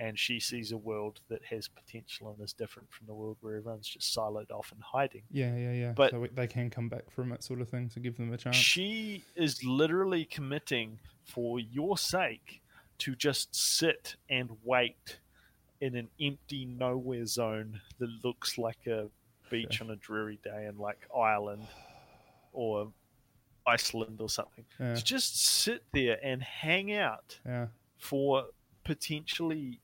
And she sees a world that has potential and is different from the world where everyone's just siloed off and hiding. Yeah, yeah, yeah. But- so they can come back from it, sort of thing, to give them a chance. She is literally committing for your sake to just sit and wait in an empty nowhere zone that looks like a beach Sure. on a dreary day in like Ireland or Iceland or something. Yeah, To just sit there and hang out yeah. for potentially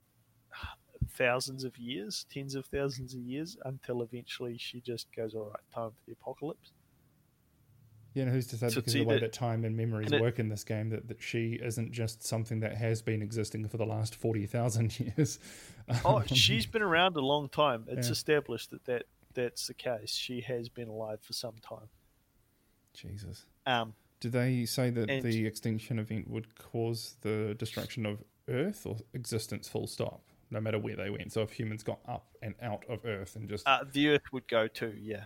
thousands of years, tens of thousands of years, until eventually she just goes, "All right, time for the apocalypse." Yeah, and who's to say So because of the way that time and memories and it- work in this game that, that she isn't just something that has been existing for the last 40,000 years. Oh, Um, she's been around a long time. It's Yeah. established that, that that's the case. She has been alive for some time. Jesus. Um, Do they say that the extinction event would cause the destruction of Earth or existence full stop, no matter where they went? So if humans got up and out of Earth and just, uh, the Earth would go too. Yeah.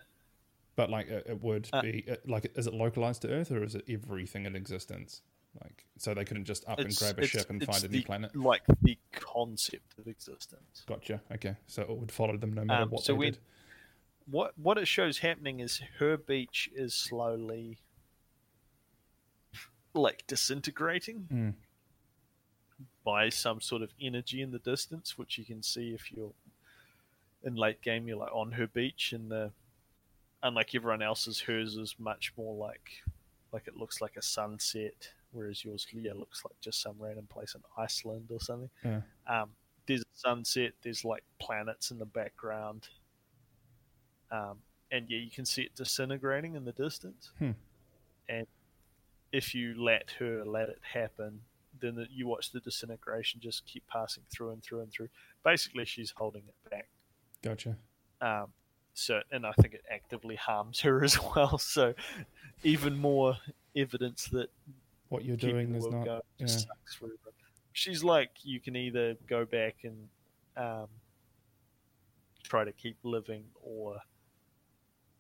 but like it, it would uh, be, like, is it localized to Earth or is it everything in existence? Like, so they couldn't just up and grab a ship and find a the, new planet? Like the concept of existence. Gotcha. Okay. So it would follow them no matter Um, what so they did. What what it shows happening is her beach is slowly like disintegrating Mm. By some sort of energy in the distance, which you can see if you're in late game. You're like on her beach, and the unlike everyone else's, hers is much more like like it looks like a sunset, whereas yours yeah looks like just some random place in Iceland or something. Yeah. Um, there's a sunset. There's like planets in the background, um, and yeah, you can see it disintegrating in the distance. Hmm. And if you let her let it happen, then the, you watch the disintegration just keep passing through and through and through. Basically, she's holding it back. Gotcha. Um, so, and I think it actively harms her as well. So, even more evidence that What you're doing is not. going Yeah. just sucks for everyone. She's like, you can either go back and um, try to keep living, or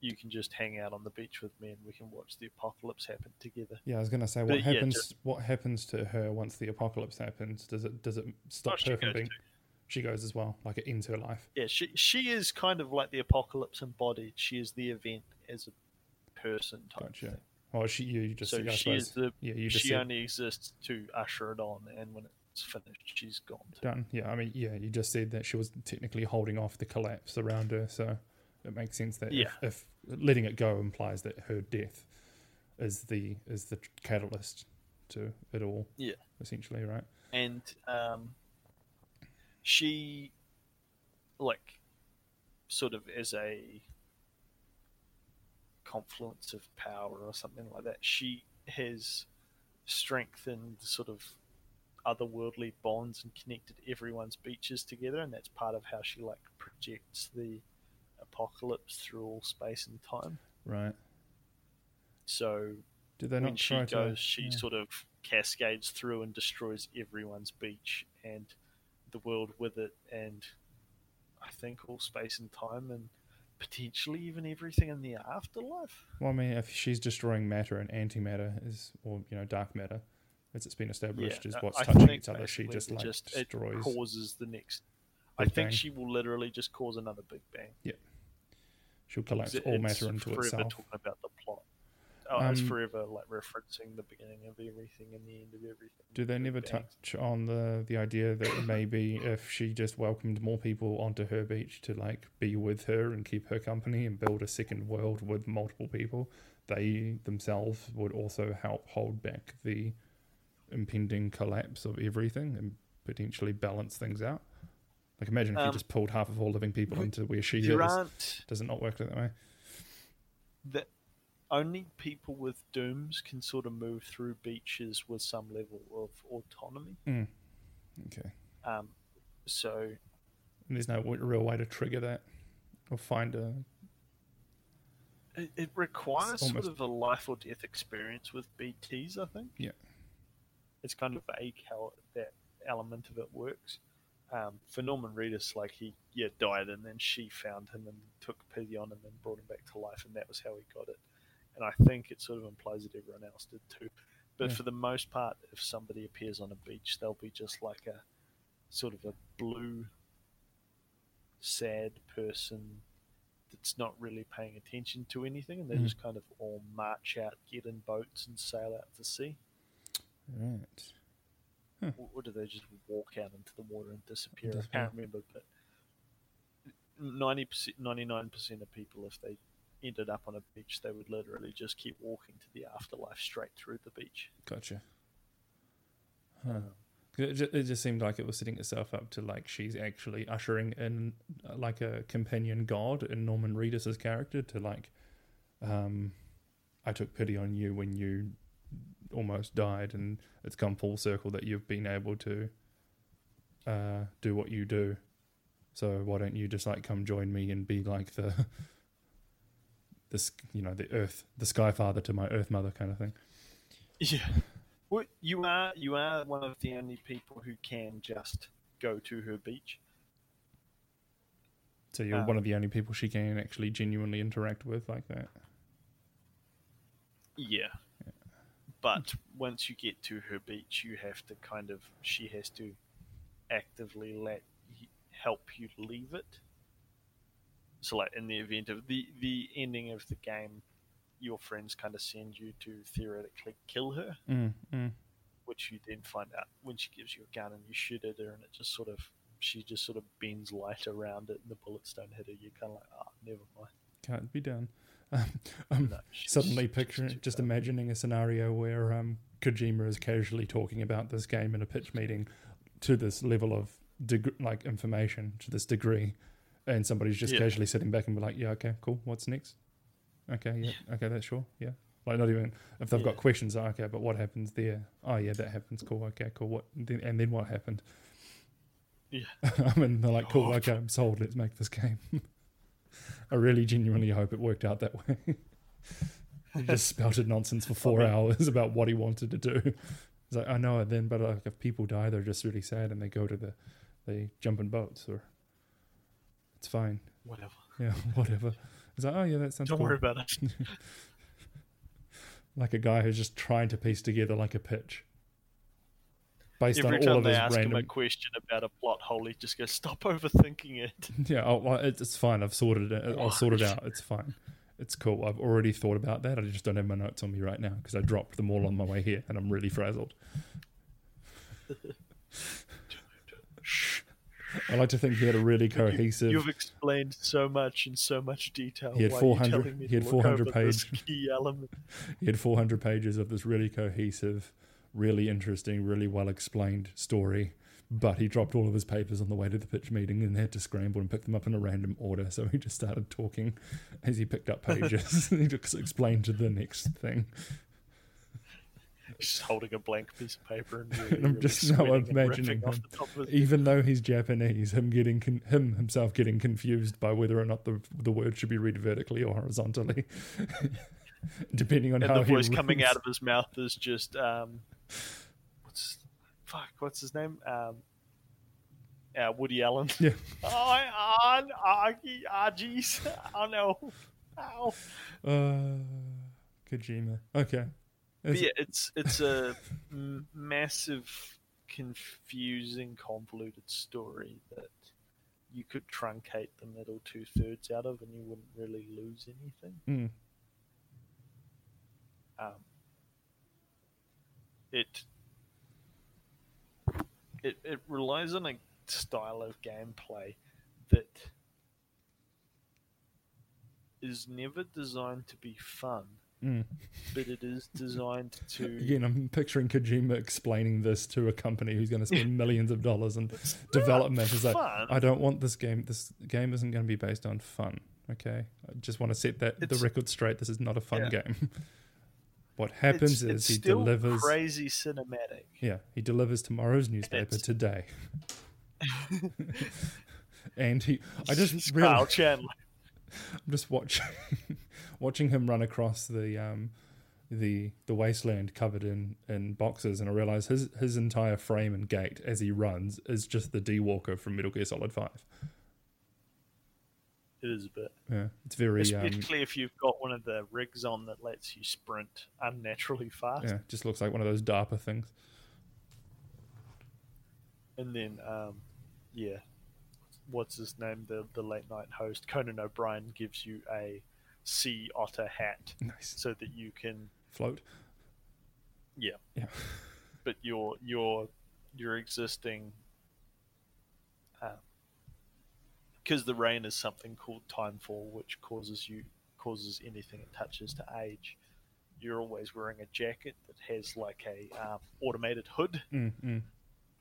you can just hang out on the beach with me and we can watch the apocalypse happen together. Yeah, I was gonna say what But yeah, happens. just- What happens to her once the apocalypse happens? Does it does it stop Oh, her from being? too. She goes as well. Like it ends her life. Yeah, she she is kind of like the apocalypse embodied. She is the event as a person type Gotcha. thing. Oh, she you you just So she is the yeah you just she said only exists to usher it on, and when it's finished, she's gone. done. Yeah, I mean yeah you just said that she was technically holding off the collapse around her, so it makes sense that Yeah. if, if letting it go implies that her death is the is the catalyst to it all. Yeah. essentially, right? and um, she like sort of as a confluence of power or something like that she has strengthened sort of otherworldly bonds and connected everyone's beaches together and that's part of how she like projects the apocalypse through all space and time Right. so Did they when not she try goes, to? she yeah. sort of cascades through and destroys everyone's beach and the world with it, and I think all space and time, and potentially even everything in the afterlife. Well, I mean, if she's destroying matter and antimatter is, or you know, dark matter, as it's been established, is what's I touching each other. She just like just destroys. causes the next. I think Bang. she will literally just cause another big bang. She'll collapse It- all matter into forever itself. talking about the plot. Oh, it's Um, forever like referencing the beginning of everything and the end of everything. Do they never touch on the the idea that maybe if she just welcomed more people onto her beach to like be with her and keep her company and build a second world with multiple people, they themselves would also help hold back the impending collapse of everything and potentially balance things out. Like imagine if you Um, just pulled half of all living people into where she There is. aren't Does it not work that way? that only people with dooms can sort of move through beaches with some level of autonomy. Okay. Um, so And there's no real way to trigger that or find a it, it requires almost- sort of a life or death experience with BTs. I think. Yeah. It's kind of vague how that element of it works. Um, for Norman Reedus, like he yeah died and then she found him and took pity on him and brought him back to life, and that was how he got it. And I think it sort of implies that everyone else did too. But Yeah. for the most part, if somebody appears on a beach, they'll be just like a sort of a blue, sad person that's not really paying attention to anything, and they Mm. just kind of all march out, get in boats, and sail out to sea. Right. Or, or do they just walk out into the water and disappear? Disappear. I can't remember, but ninety percent, ninety nine percent of people, if they ended up on a beach, they would literally just keep walking to the afterlife straight through the beach. Gotcha. Huh. Um, It just, it just seemed like it was setting itself up to like she's actually ushering in uh, like a companion god in Norman Reedus's character to like, um, I took pity on you when you almost died, and it's come full circle that you've been able to uh, do what you do. So why don't you just like come join me and be like the this you know the earth the sky father to my earth mother kind of thing. Yeah. Well, you are you are one of the only people who can just go to her beach. So you're Um, one of the only people she can actually genuinely interact with like that. Yeah. But once you get to her beach, you have to kind of she has to actively let help you leave it. So, like in the event of the the ending of the game, your friends kind of send you to theoretically kill her, Mm, mm. which you then find out when she gives you a gun and you shoot at her, and it just sort of she just sort of bends light around it, and the bullets don't hit her. You're kind of like, ah, never mind. Can't be done. Um, I'm No, she's suddenly picturing, just imagining a scenario where um, Kojima is casually talking about this game in a pitch meeting to this level of deg- like information to this degree, and somebody's just Yeah. casually sitting back and be like, "Yeah, okay, cool. What's next? Okay, yeah, okay, that's sure, yeah." Like not even if they've got questions. oh, Okay, but what happens there? Oh yeah, that happens. Cool. Okay, cool. What then, and then what happened? Yeah. I mean, they're like, cool. Okay, I'm sold. Let's make this game. I really genuinely hope it worked out that way. he just spouted nonsense for four hours about what he wanted to do. It's like I know it then, but like if people die, they're just really sad and they go to the, they jump in boats or it's fine. Whatever. Yeah, whatever. It's like oh yeah, that sounds Don't cool. worry about it. Like a guy who's just trying to piece together like a pitch based Every on all time of they his ask random. him a question about a plot hole, he just goes, "Stop overthinking it." Yeah, oh, well, it's, fine. I've sorted it. I'll sort it out. It's fine. It's cool. I've already thought about that. I just don't have my notes on me right now because I dropped them all on my way here, and I'm really frazzled. I like to think he had a really cohesive. You've explained so much in so much detail. He had you 400 he had 400 over this page- key element. He had 400 pages of this really cohesive, really interesting, really well explained story. But he dropped all of his papers on the way to the pitch meeting and had to scramble and pick them up in a random order. So he just started talking as he picked up pages. he just explained to the next thing. He's just holding a blank piece of paper and, really, And I'm really just now imagining him. the top of his- Even though he's Japanese, him getting con- him himself getting confused by whether or not the the word should be read vertically or horizontally, depending on and how the he voice coming out of his mouth is just um, what's fuck? What's his name? Um, uh, Woody Allen. Yeah. Oh, on, ah, jeez. Oh no. Ow. Uh, Kojima. Okay. Yeah, it's it's a m- massive, confusing, convoluted story that you could truncate the middle two thirds out of, and you wouldn't really lose anything. Mm, Um, it it it relies on a style of gameplay that is never designed to be fun, mm. but it is designed to Again, I'm picturing Kojima explaining this to a company who's going to spend millions of dollars in development. Is like. I don't want this game. This game isn't going to be based on fun. Okay, I just want to set that the record straight. This is not a fun Yeah. game. what happens it's, is it's he still delivers. crazy cinematic. Yeah, he delivers tomorrow's newspaper it's- today. and he, I just Kyle Chandler. I'm just watching watching him run across the um the the wasteland covered in in boxes and I realize his his entire frame and gait as he runs is just the D Walker from Metal Gear Solid 5. It is a bit. Yeah, it's very um if you've got one of the rigs on that lets you sprint unnaturally fast. yeah, just looks like one of those DARPA things. and then um, yeah, what's his name? The the late night host Conan O'Brien gives you a sea otter hat, nice, so that you can float. Yeah, yeah, but your your your existing because the rain is something called timefall, which causes you causes anything it touches to age. You're always wearing a jacket that has like a um, automated hood. Mm-hmm.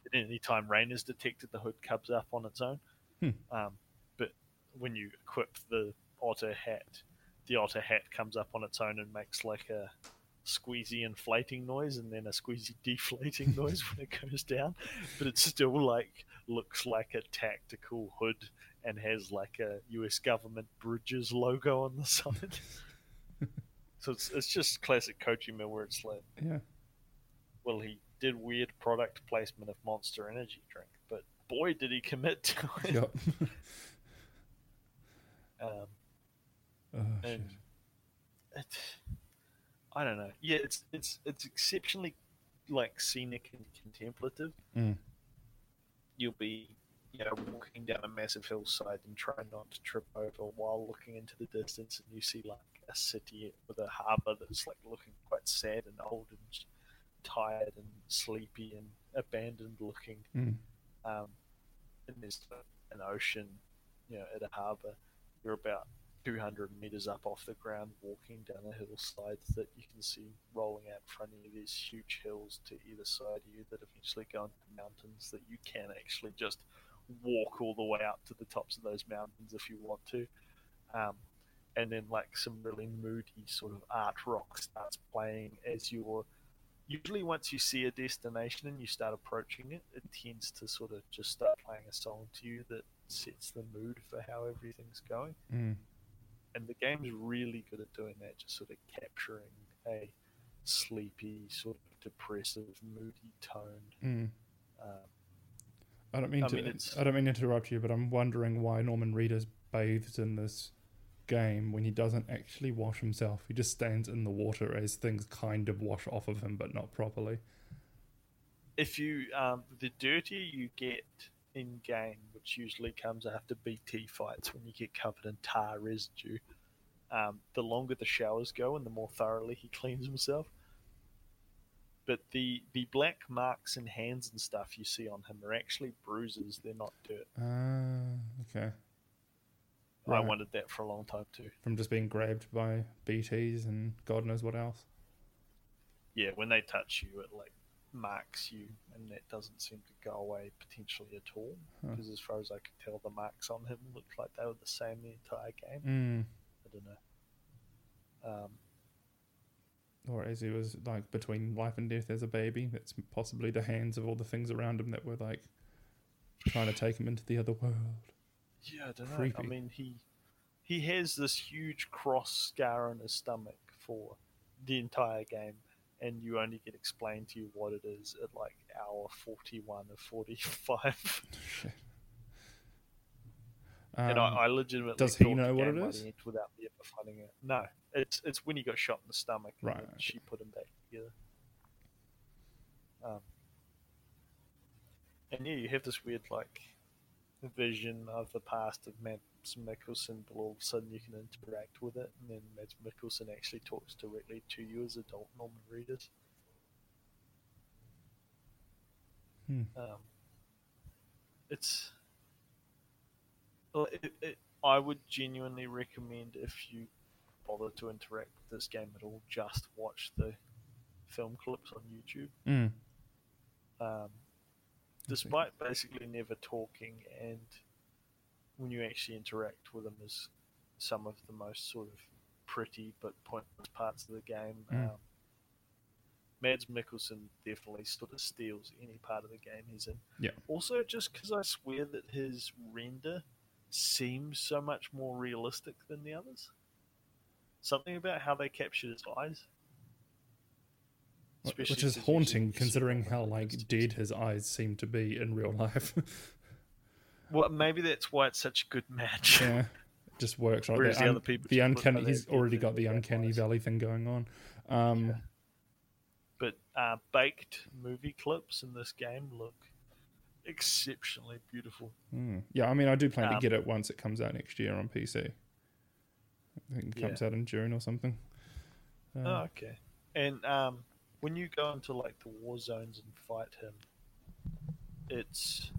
At any time rain is detected, the hood comes up on its own. Hmm. Um, but when you equip the otter hat, the otter hat comes up on its own and makes like a squeezy inflating noise and then a squeezy deflating noise when it goes down. But it still like looks like a tactical hood and has like a US government bridges logo on the side. so it's it's just classic coaching Kojima where it's like Yeah. Well he did weird product placement of monster energy drink, but boy did he commit to it. Yep. um oh, and shit. it, I don't know. Yeah, it's it's it's exceptionally like scenic and contemplative. Mm. You'll be, you know, walking down a massive hillside and try not to trip over while looking into the distance, and you see like a city with a harbour that's like looking quite sad and old and tired and sleepy and abandoned looking. Mm. Um, and there's an ocean, you know, at a harbour. You're about 200 meters up off the ground, walking down a hillside that you can see rolling out in front of you. These huge hills to either side of you that eventually go into mountains that you can actually just walk all the way up to the tops of those mountains if you want to. Um, and then, like, some really moody sort of art rock starts playing as you're. Usually, once you see a destination and you start approaching it, it tends to sort of just start playing a song to you that sets the mood for how everything's going Mm. and the game's really good at doing that, just sort of capturing a sleepy, sort of depressive, moody tone. Mm. Um, I don't mean I to. Mean, I don't mean to interrupt you, but I'm wondering why Norman Reedus bathes in this game when he doesn't actually wash himself. He just stands in the water as things kind of wash off of him, but not properly. if you, um, the dirtier you get in game, which usually comes after BT fights when you get covered in tar residue, um, the longer the showers go and the more thoroughly he cleans himself. But the the black marks and hands and stuff you see on him are actually bruises; they're not dirt. Ah, okay. I Right. wondered that for a long time too. From just being grabbed by BTs and God knows what else. yeah, when they touch you, it like marks you, and that doesn't seem to go away potentially at all. Huh. Because as far as I could tell, the marks on him looked like they were the same the entire game. Mm. I don't know. Um, Or as he was like between life and death as a baby. It's possibly the hands of all the things around him that were like trying to take him into the other world. yeah, I don't know. I mean, he he has this huge cross scar on his stomach for the entire game, and you only get explained to you what it is at like hour forty-one or forty-five. Shit. and Um, I, I legitimately does he know what it is? Without me ever finding it. No, it's it's when he got shot in the stomach. Right, okay. She put him back together. Um, and yeah, you have this weird like vision of the past of Mads Mikkelsen, but all of a sudden you can interact with it, and then Mads Mikkelsen actually talks directly to you as adult Norman Reedus. Hmm. Um, it's it, it, I would genuinely recommend if you bother to interact with this game at all, just watch the film clips on YouTube. mm. Um, despite basically never talking, and when you actually interact with them, is some of the most sort of pretty but pointless parts of the game. Mm. Um, Mads Mikkelsen definitely sort of steals any part of the game he's in. Yeah. Also, just because I swear that his render seems so much more realistic than the others. Something about how they captured his eyes. Especially Which is haunting considering how like dead his eyes seem to be in real life. Well, maybe that's why it's such a good match. yeah. It just works right Whereas there. the Un- other people the uncanny he's already got the uncanny eyes. valley thing going on. Um Yeah. But uh, baked movie clips in this game look exceptionally beautiful. Mm. Yeah, I mean, I do plan um, to get it once it comes out next year on PC. I think it comes yeah. out in June or something. Uh, oh, okay. And um, when you go into like the war zones and fight him, it's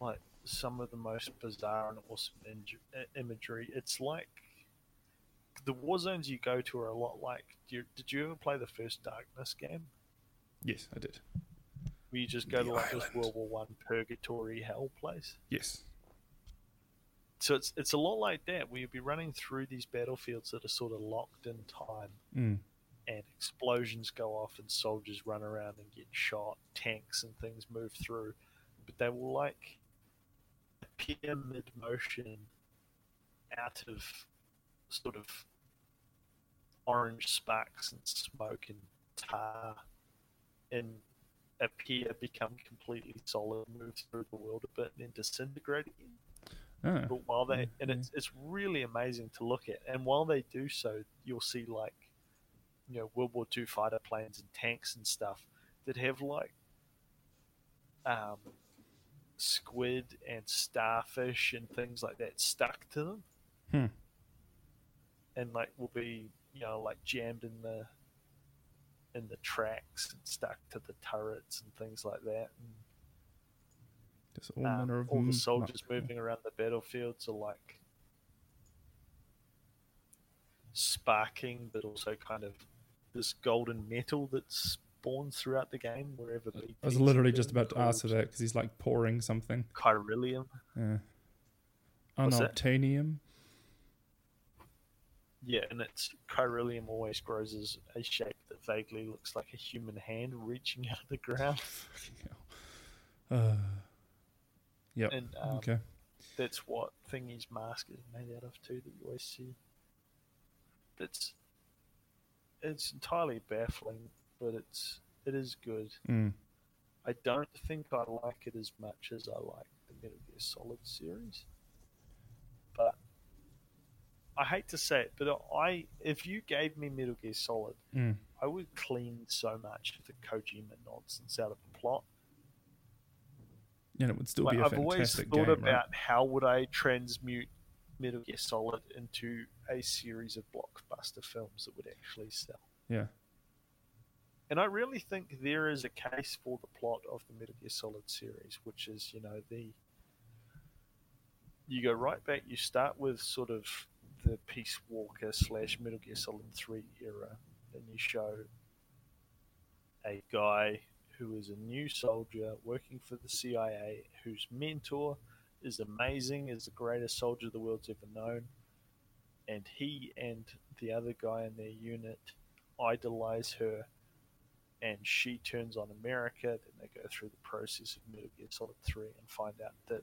like some of the most bizarre and awesome imagery. It's like the war zones you go to are a lot like. You, did you ever play the first Darkness game? Yes, I did. Where you just go the to like island. this World War One purgatory hell place? Yes. So it's it's a lot like that, where you'll be running through these battlefields that are sort of locked in time, mm. and explosions go off, and soldiers run around and get shot, tanks and things move through, but they will like appear mid motion out of sort of orange sparks and smoke and tar and appear, become completely solid, move through the world a bit, and then disintegrate again. Oh, but while they and it's it's really amazing to look at, and while they do so, you'll see like you know World War II fighter planes and tanks and stuff that have like um, squid and starfish and things like that stuck to them, hmm. and like will be you know like jammed in the in the tracks and stuck to the turrets and things like that. And, Just all um, manner of all the soldiers moving around the battlefields are like sparking, but also kind of this golden metal that's spawned throughout the game wherever. I was literally just about to ask for that because he's like pouring something. Chiralium. Yeah. Unobtainium. Yeah, and it's chiralium always grows as a shape that vaguely looks like a human hand reaching out of the ground. uh, yep. And um, okay. That's what Thingy's mask is made out of too. That you always see. That's it's entirely baffling, but it's it is good. Mm. I don't think I like it as much as I like the Metal Gear Solid series, I hate to say it, but I if you gave me Metal Gear Solid, mm. I would clean so much of the Kojima nonsense out of the plot. And it would still like, be a I've always thought game, about right? how would I transmute Metal Gear Solid into a series of blockbuster films that would actually sell. Yeah. And I really think there is a case for the plot of the Metal Gear Solid series, which is, you know, the you go right back. You start with sort of the Peace Walker slash Metal Gear Solid 3 era, and you show a guy who is a new soldier working for the CIA, whose mentor is amazing, is the greatest soldier the world's ever known, and he and the other guy in their unit idolize her, and she turns on America. Then they go through the process of Metal Gear Solid 3 and find out that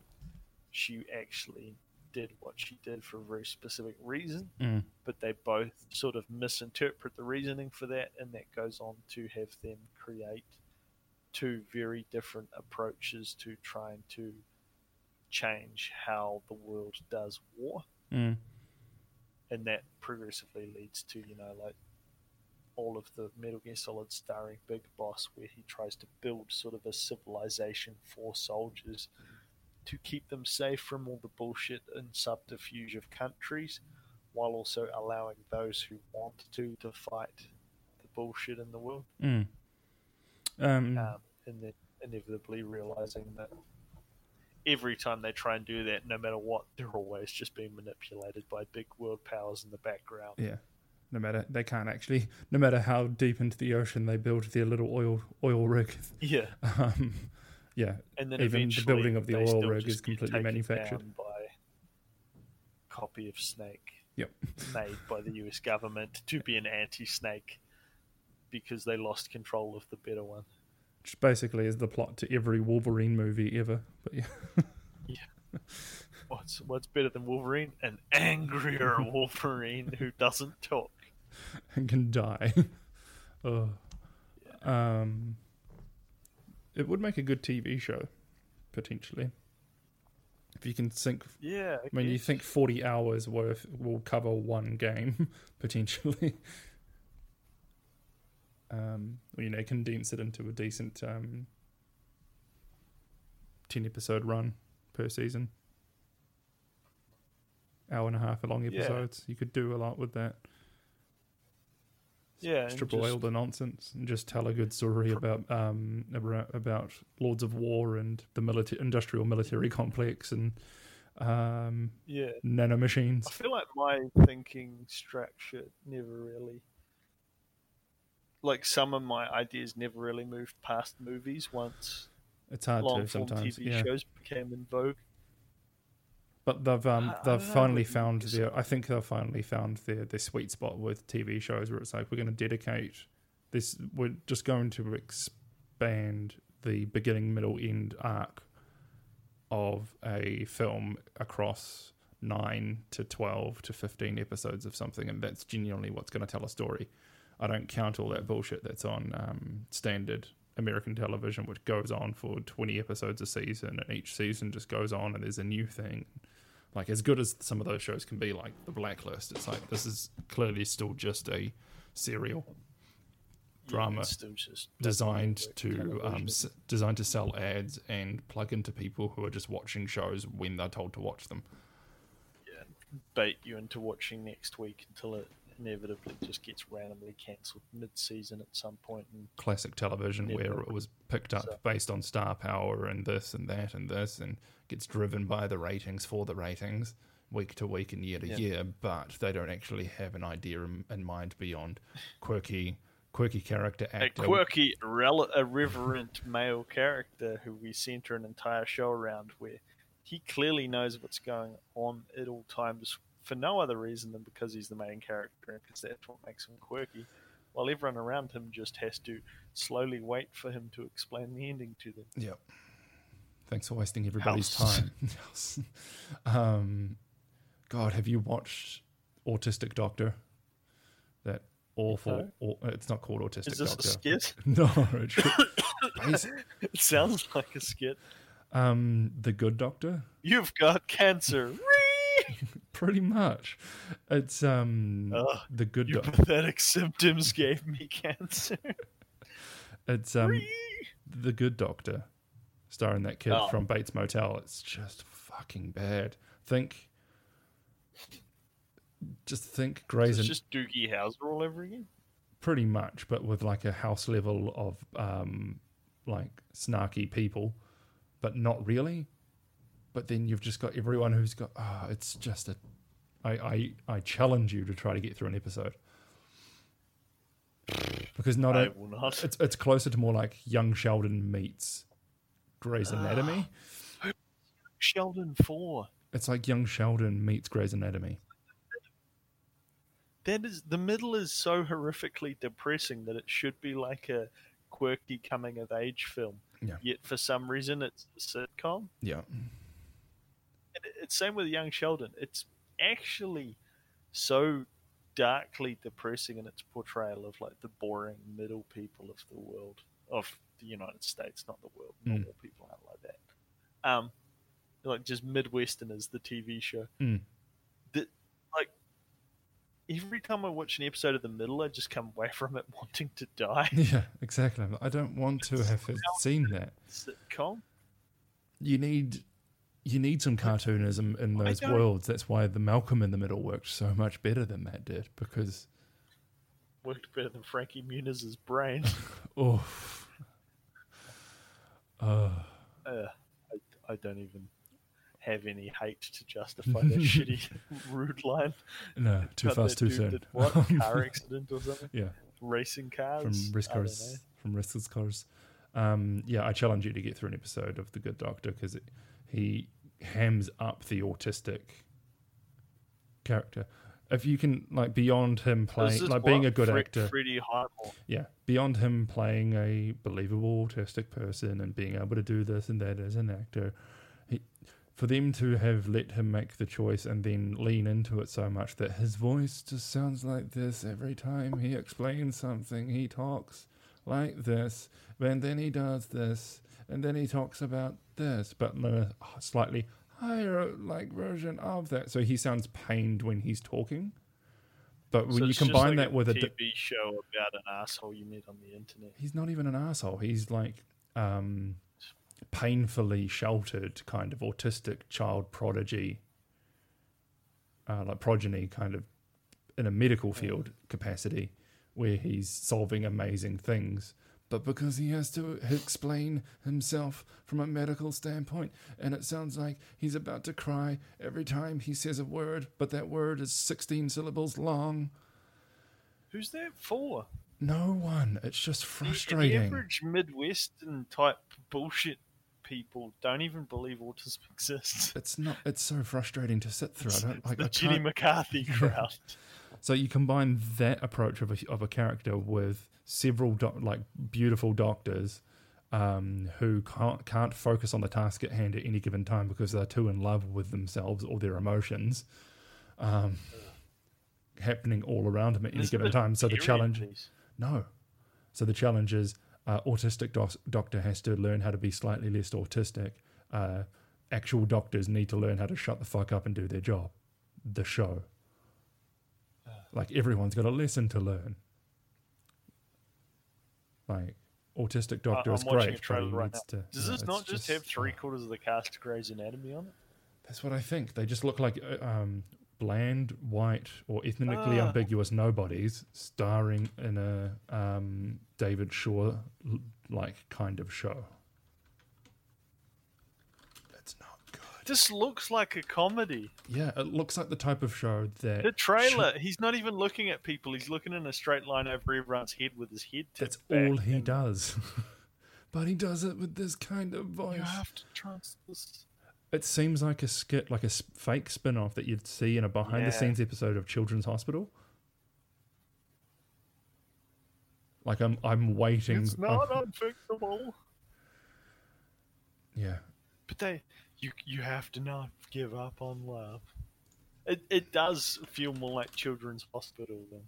she actually did what she did for a very specific reason, mm. but they both sort of misinterpret the reasoning for that, and that goes on to have them create two very different approaches to trying to change how the world does war. Mm. And that progressively leads to, you know, like all of the Metal Gear Solid starring Big Boss, where he tries to build sort of a civilization for soldiers to keep them safe from all the bullshit and subterfuge of countries, while also allowing those who want to to fight the bullshit in the world. Mm. Um, um, and then inevitably realizing that every time they try and do that, no matter what, they're always just being manipulated by big world powers in the background. Yeah. No matter they can't actually, no matter how deep into the ocean they build their little oil oil rig. Yeah. Um, yeah, and then even the building of the oil rig is completely manufactured. by copy of Snake. Yep. made by the U.S. government to be an anti-Snake because they lost control of the better one. Which basically is the plot to every Wolverine movie ever. But yeah. yeah. What's what's better than Wolverine? An angrier Wolverine who doesn't talk and can die. oh. Yeah. Um it would make a good TV show, potentially. If you can think, yeah. I, I mean, you think forty hours worth will cover one game potentially. um, or, you know, condense it into a decent um, ten episode run per season. Hour and a half long episodes. Yeah. You could do a lot with that. Yeah, strip away all the nonsense and just tell a good story about um about Lords of War and the military industrial military complex and um yeah nanomachines. I feel like my thinking structure never really like some of my ideas never really moved past movies once it's hard to sometimes TV yeah. shows became in vogue but they've um, they've finally found their. I think they've finally found their their sweet spot with TV shows where it's like we're going to dedicate this. We're just going to expand the beginning, middle, end arc of a film across nine to twelve to fifteen episodes of something, and that's genuinely what's going to tell a story. I don't count all that bullshit that's on um, standard American television, which goes on for 20 episodes a season, and each season just goes on and there's a new thing. Like, as good as some of those shows can be, like The Blacklist, it's like this is clearly still just a serial drama yeah, designed to um, s- designed to sell ads and plug into people who are just watching shows when they're told to watch them. Yeah, bait you into watching next week until it inevitably just gets randomly cancelled mid-season at some point. Classic television where it was picked up so. based on star power and this and that and this, and gets driven by the ratings for the ratings week to week and year to yeah. year, but they don't actually have an idea in, in mind beyond quirky quirky character actor. A quirky, irreverent male character who we center an entire show around where he clearly knows what's going on at all times for no other reason than because he's the main character, because that's what makes him quirky. While everyone around him just has to slowly wait for him to explain the ending to them. Yep. Thanks for wasting everybody's House. time. um, God, have you watched Autistic Doctor? That awful. No. it's not called Autistic Doctor. Is this Doctor. a skit? no, it, it sounds like a skit. Um, the Good Doctor. You've got cancer. Pretty much. It's um uh, the good your pathetic symptoms gave me cancer. it's um the good doctor starring that kid oh. from Bates Motel. It's just fucking bad. Think just think Grey's so it's just Doogie Howser all over again? Pretty much, but with like a house level of um like snarky people, but not really but then you've just got everyone who's got oh, it's just a I, I I challenge you to try to get through an episode because not, I a, will not. It's it's closer to more like Young Sheldon meets Grey's ah. Anatomy. Sheldon four. It's like Young Sheldon meets Grey's Anatomy. That is the middle is so horrifically depressing that it should be like a quirky coming of age film. Yeah. Yet for some reason it's a sitcom. Yeah it's same with Young Sheldon. It's actually so darkly depressing in its portrayal of like the boring middle people of the world of the United States, not the world. Mm. Normal people aren't like that. Um, like just Midwesterners, the TV show. Mm. That like every time I watch an episode of The Middle, I just come away from it wanting to die. Yeah, exactly. I don't want to have seen that sitcom. You need you need some cartoonism in those worlds. That's why the Malcolm in the Middle worked so much better than that did because worked better than Frankie Muniz's brain. Oof. Uh, uh, I, I don't even have any hate to justify that shitty rude line. No, too fast, too soon. what car accident or something? Yeah, racing cars from risk cars. From risk cars. Um, yeah, I challenge you to get through an episode of The Good Doctor because he hems up the autistic character. If you can, like, beyond him playing, like, being a good Fre- actor, Freddie yeah, beyond him playing a believable autistic person and being able to do this and that as an actor, he, for them to have let him make the choice and then lean into it so much that his voice just sounds like this every time he explains something, he talks like this, and then he does this, and then he talks about this, but in a slightly higher like version of that. So he sounds pained when he's talking. But when so you combine like that with a TV di- show about an asshole you meet on the internet, he's not even an asshole. He's like, um, painfully sheltered kind of autistic child prodigy, uh, like progeny, kind of in a medical field capacity, where he's solving amazing things. But because he has to explain himself from a medical standpoint, and it sounds like he's about to cry every time he says a word, but that word is 16 syllables long. Who's that for? No one. It's just frustrating. The average Midwestern type bullshit people don't even believe autism exists. It's not. It's so frustrating to sit through. It's, I don't like. the I Jenny McCarthy crowd. So you combine that approach of a, of a character with several doc, like beautiful doctors um, who can't can't focus on the task at hand at any given time because they're too in love with themselves or their emotions, um, happening all around them at any given time. So the challenge, piece. no, so the challenge is uh, autistic doc- doctor has to learn how to be slightly less autistic. Uh, actual doctors need to learn how to shut the fuck up and do their job. The show. Like everyone's got a lesson to learn. Like autistic doctor is great, but he right needs to. Does no, this not just, have oh. three quarters of the cast of Grey's Anatomy on it? That's what I think. They just look like uh, um, bland, white, or ethnically Ah. ambiguous nobodies starring in a um, David Shore like kind of show. It's not good. This looks like a comedy. Yeah, it looks like the type of show that The trailer, he's not even looking at people. He's looking in a straight line over everyone's head with his head That's all he and does. but he does it with this kind of voice. You have to trust this. It seems like a skit, like a fake spin off that you'd see in a behind the scenes episode of Children's Hospital. Like I'm, I'm waiting. It's not unfixable. yeah, But they, you, you have to not give up on love. It, it does feel more like Children's Hospital then.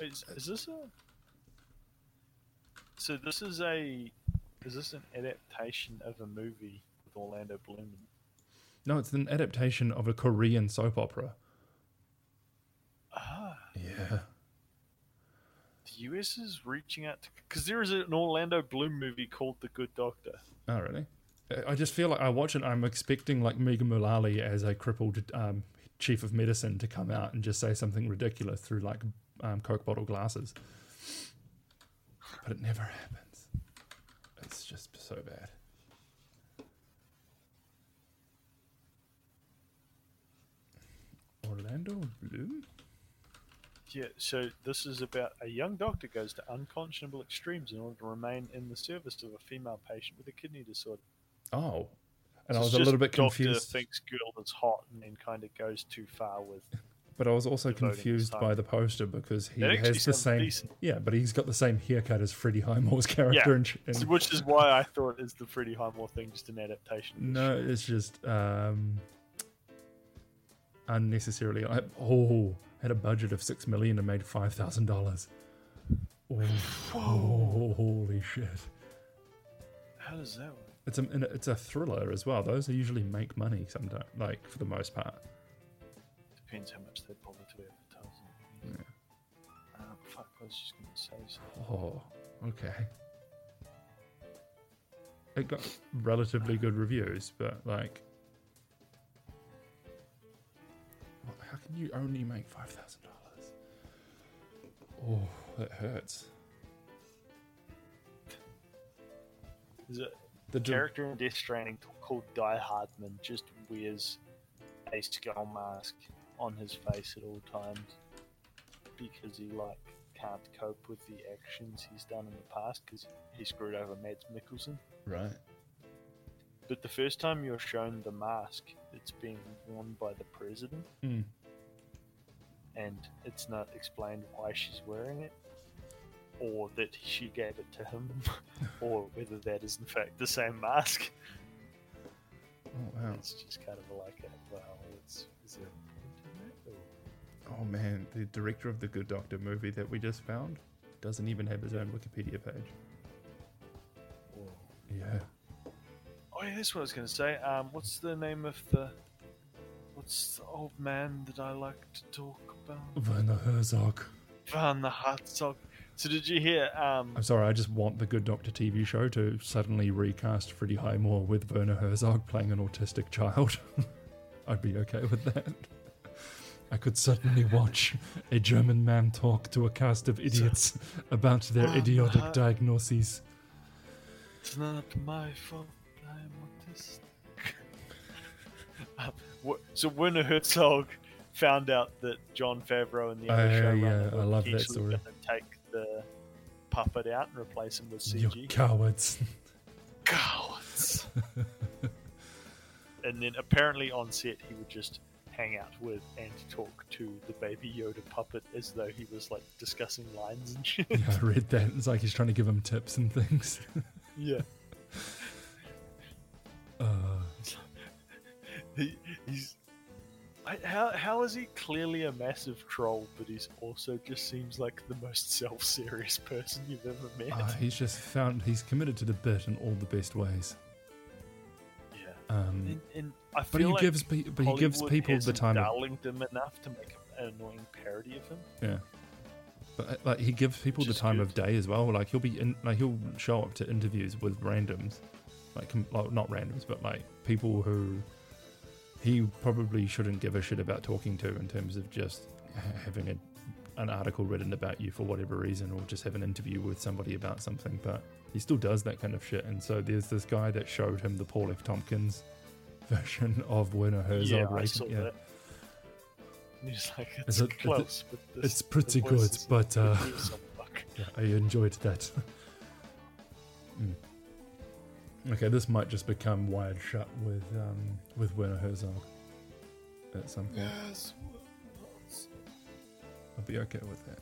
Is, is this a? So this is a, is this an adaptation of a movie with Orlando Bloom? no, it's an adaptation of a Korean soap opera. Ah, Yeah, the US is reaching out to because there is an Orlando Bloom movie called The Good Doctor. oh really? I- just feel like I watch it. I'm expecting like Mullally as a crippled um, chief of medicine to come out and just say something ridiculous through like um, Coke bottle glasses, but it never happens. It's just so bad. Orlando Bloom? Yeah, so this is about a young doctor goes to unconscionable extremes in order to remain in the service of a female patient with a kidney disorder. Oh, and So I was a little bit confused. doctor thinks girl is hot and then kind of goes too far with. But I was also confused by the poster because he has the same. decent. Yeah, but he's got the same haircut as Freddie Highmore's character. Yeah, in, in, Which is why I thought is the Freddie Highmore thing just an adaptation. no, it's just um, unnecessarily. I, oh, had a budget of six million and made five thousand dollars. Oh, holy shit! How does that work? It's a it's a thriller as well. Those usually make money sometimes, like for the most part. Depends how much they bother to advertise. it. Uh, fuck, I was just going to say something. Oh, okay. It got relatively good reviews, but like, what- how can you only make five thousand dollars? Oh, that hurts. Is it The di- character in Death Stranding called Die Hardman just wears a skull mask on his face at all times because he like can't cope with the actions he's done in the past because he screwed over Mads Mikkelsen. right? But the first time you're shown the mask, it's being worn by the president, Mm. and it's not explained why she's wearing it, or that she gave it to him, or whether that is in fact the same mask. Oh wow! It's just kind of like a well, it's is there a point in that? Or, Oh man, the director of the Good Doctor movie that we just found doesn't even have his own Wikipedia page. or Yeah. oh yeah, that's what I was going to say. Um, what's the name of the what's the old man that I like to talk about? Werner Herzog. Van the Herzog. So did you hear? Um, I'm sorry, I just want the Good Doctor TV show to suddenly recast Freddie Highmore with Werner Herzog playing an autistic child. I'd be okay with that. I could certainly watch a German man talk to a cast of idiots about their idiotic diagnoses. It's not my fault. I'm autistic. um, so Werner Herzog found out that Jon Favreau and the other Uh, showrunner yeah, were I love that story. gonna take the puppet out and replace him with You CG. cowards. Cowards. and then apparently on set he would just hang out with and talk to the baby Yoda puppet as though he was like discussing lines and shit. Yeah, I read that. It's like he's trying to give him tips and things. yeah. Uh, He, he's I, how how is he clearly a massive troll, but he's also just seems like the most self-serious person you've ever met. uh, he's just found he's committed to the bit in all the best ways. yeah, Um, and, and I but he like gives pe- but he gives people the time. Of, darlinged him enough to make an annoying parody of him. yeah. But uh, like he gives people the time good. of day as well. Like he'll be in, like he'll show up to interviews with randoms, like, com- like not randoms, but like people who he probably shouldn't give a shit about talking to in terms of just having a, an article written about you for whatever reason, or just have an interview with somebody about something. But he still does that kind of shit. And so there's this guy that showed him the Paul F. Tompkins version of Werner Herzog. yeah, I saw yeah. that. And he's like, it's it- is it- close, but this, it's pretty good, but, uh, do some fuck. Yeah, I enjoyed that. Mm. Okay, this might just become wired shut with um, with Werner Herzog at some point. Yes. I'll be okay with that.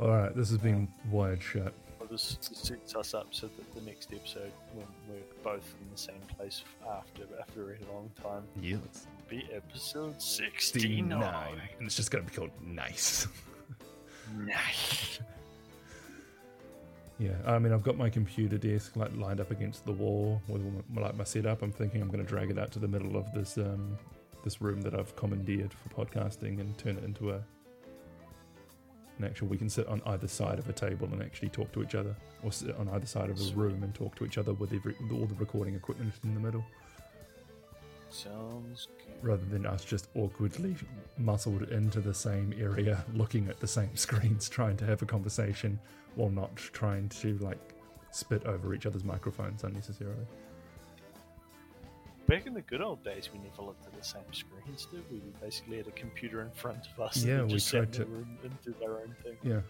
All right, this has been wired shut. Well, this sets us up so that the next episode, when we're both in the same place after after a very long time, Yes. will be episode sixty-nine. and it's just gonna be called nice. Nice. Yeah, I mean, I've got my computer desk like lined up against the wall with my, like my setup. I'm thinking I'm going to drag it out to the middle of this um, this room that I've commandeered for podcasting and turn it into a an actual. We can sit on either side of a table and actually talk to each other, or sit on either side of a room and talk to each other with every with all the recording equipment in the middle, Sounds good. rather than us just awkwardly muscled into the same area, looking at the same screens, trying to have a conversation while not trying to like spit over each other's microphones unnecessarily. Back in the good old days, we never looked at the same screens, did we? We basically had a computer in front of us. Yeah, and we just sat in tried to- room and did their own thing. Yeah.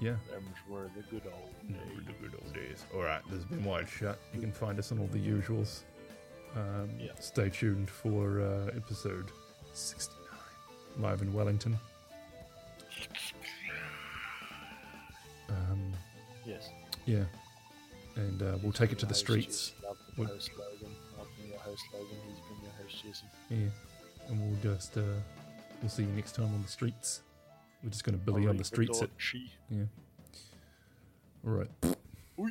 Yeah. Them were the good old days. the good old days. All right, this has been wide shut. You can find us on all the usuals. Um, Yeah. Stay tuned for uh, episode 69 live in Wellington. Um, Yes. yeah, and uh, we'll take it to the streets. Jesse, Love the We'll- host Logan. I've been your host Logan. He's been your host Jesse. Yeah, and we'll just uh, we'll see you next time on the streets. We're just going to billy on the streets. She. yeah. All right. Oi.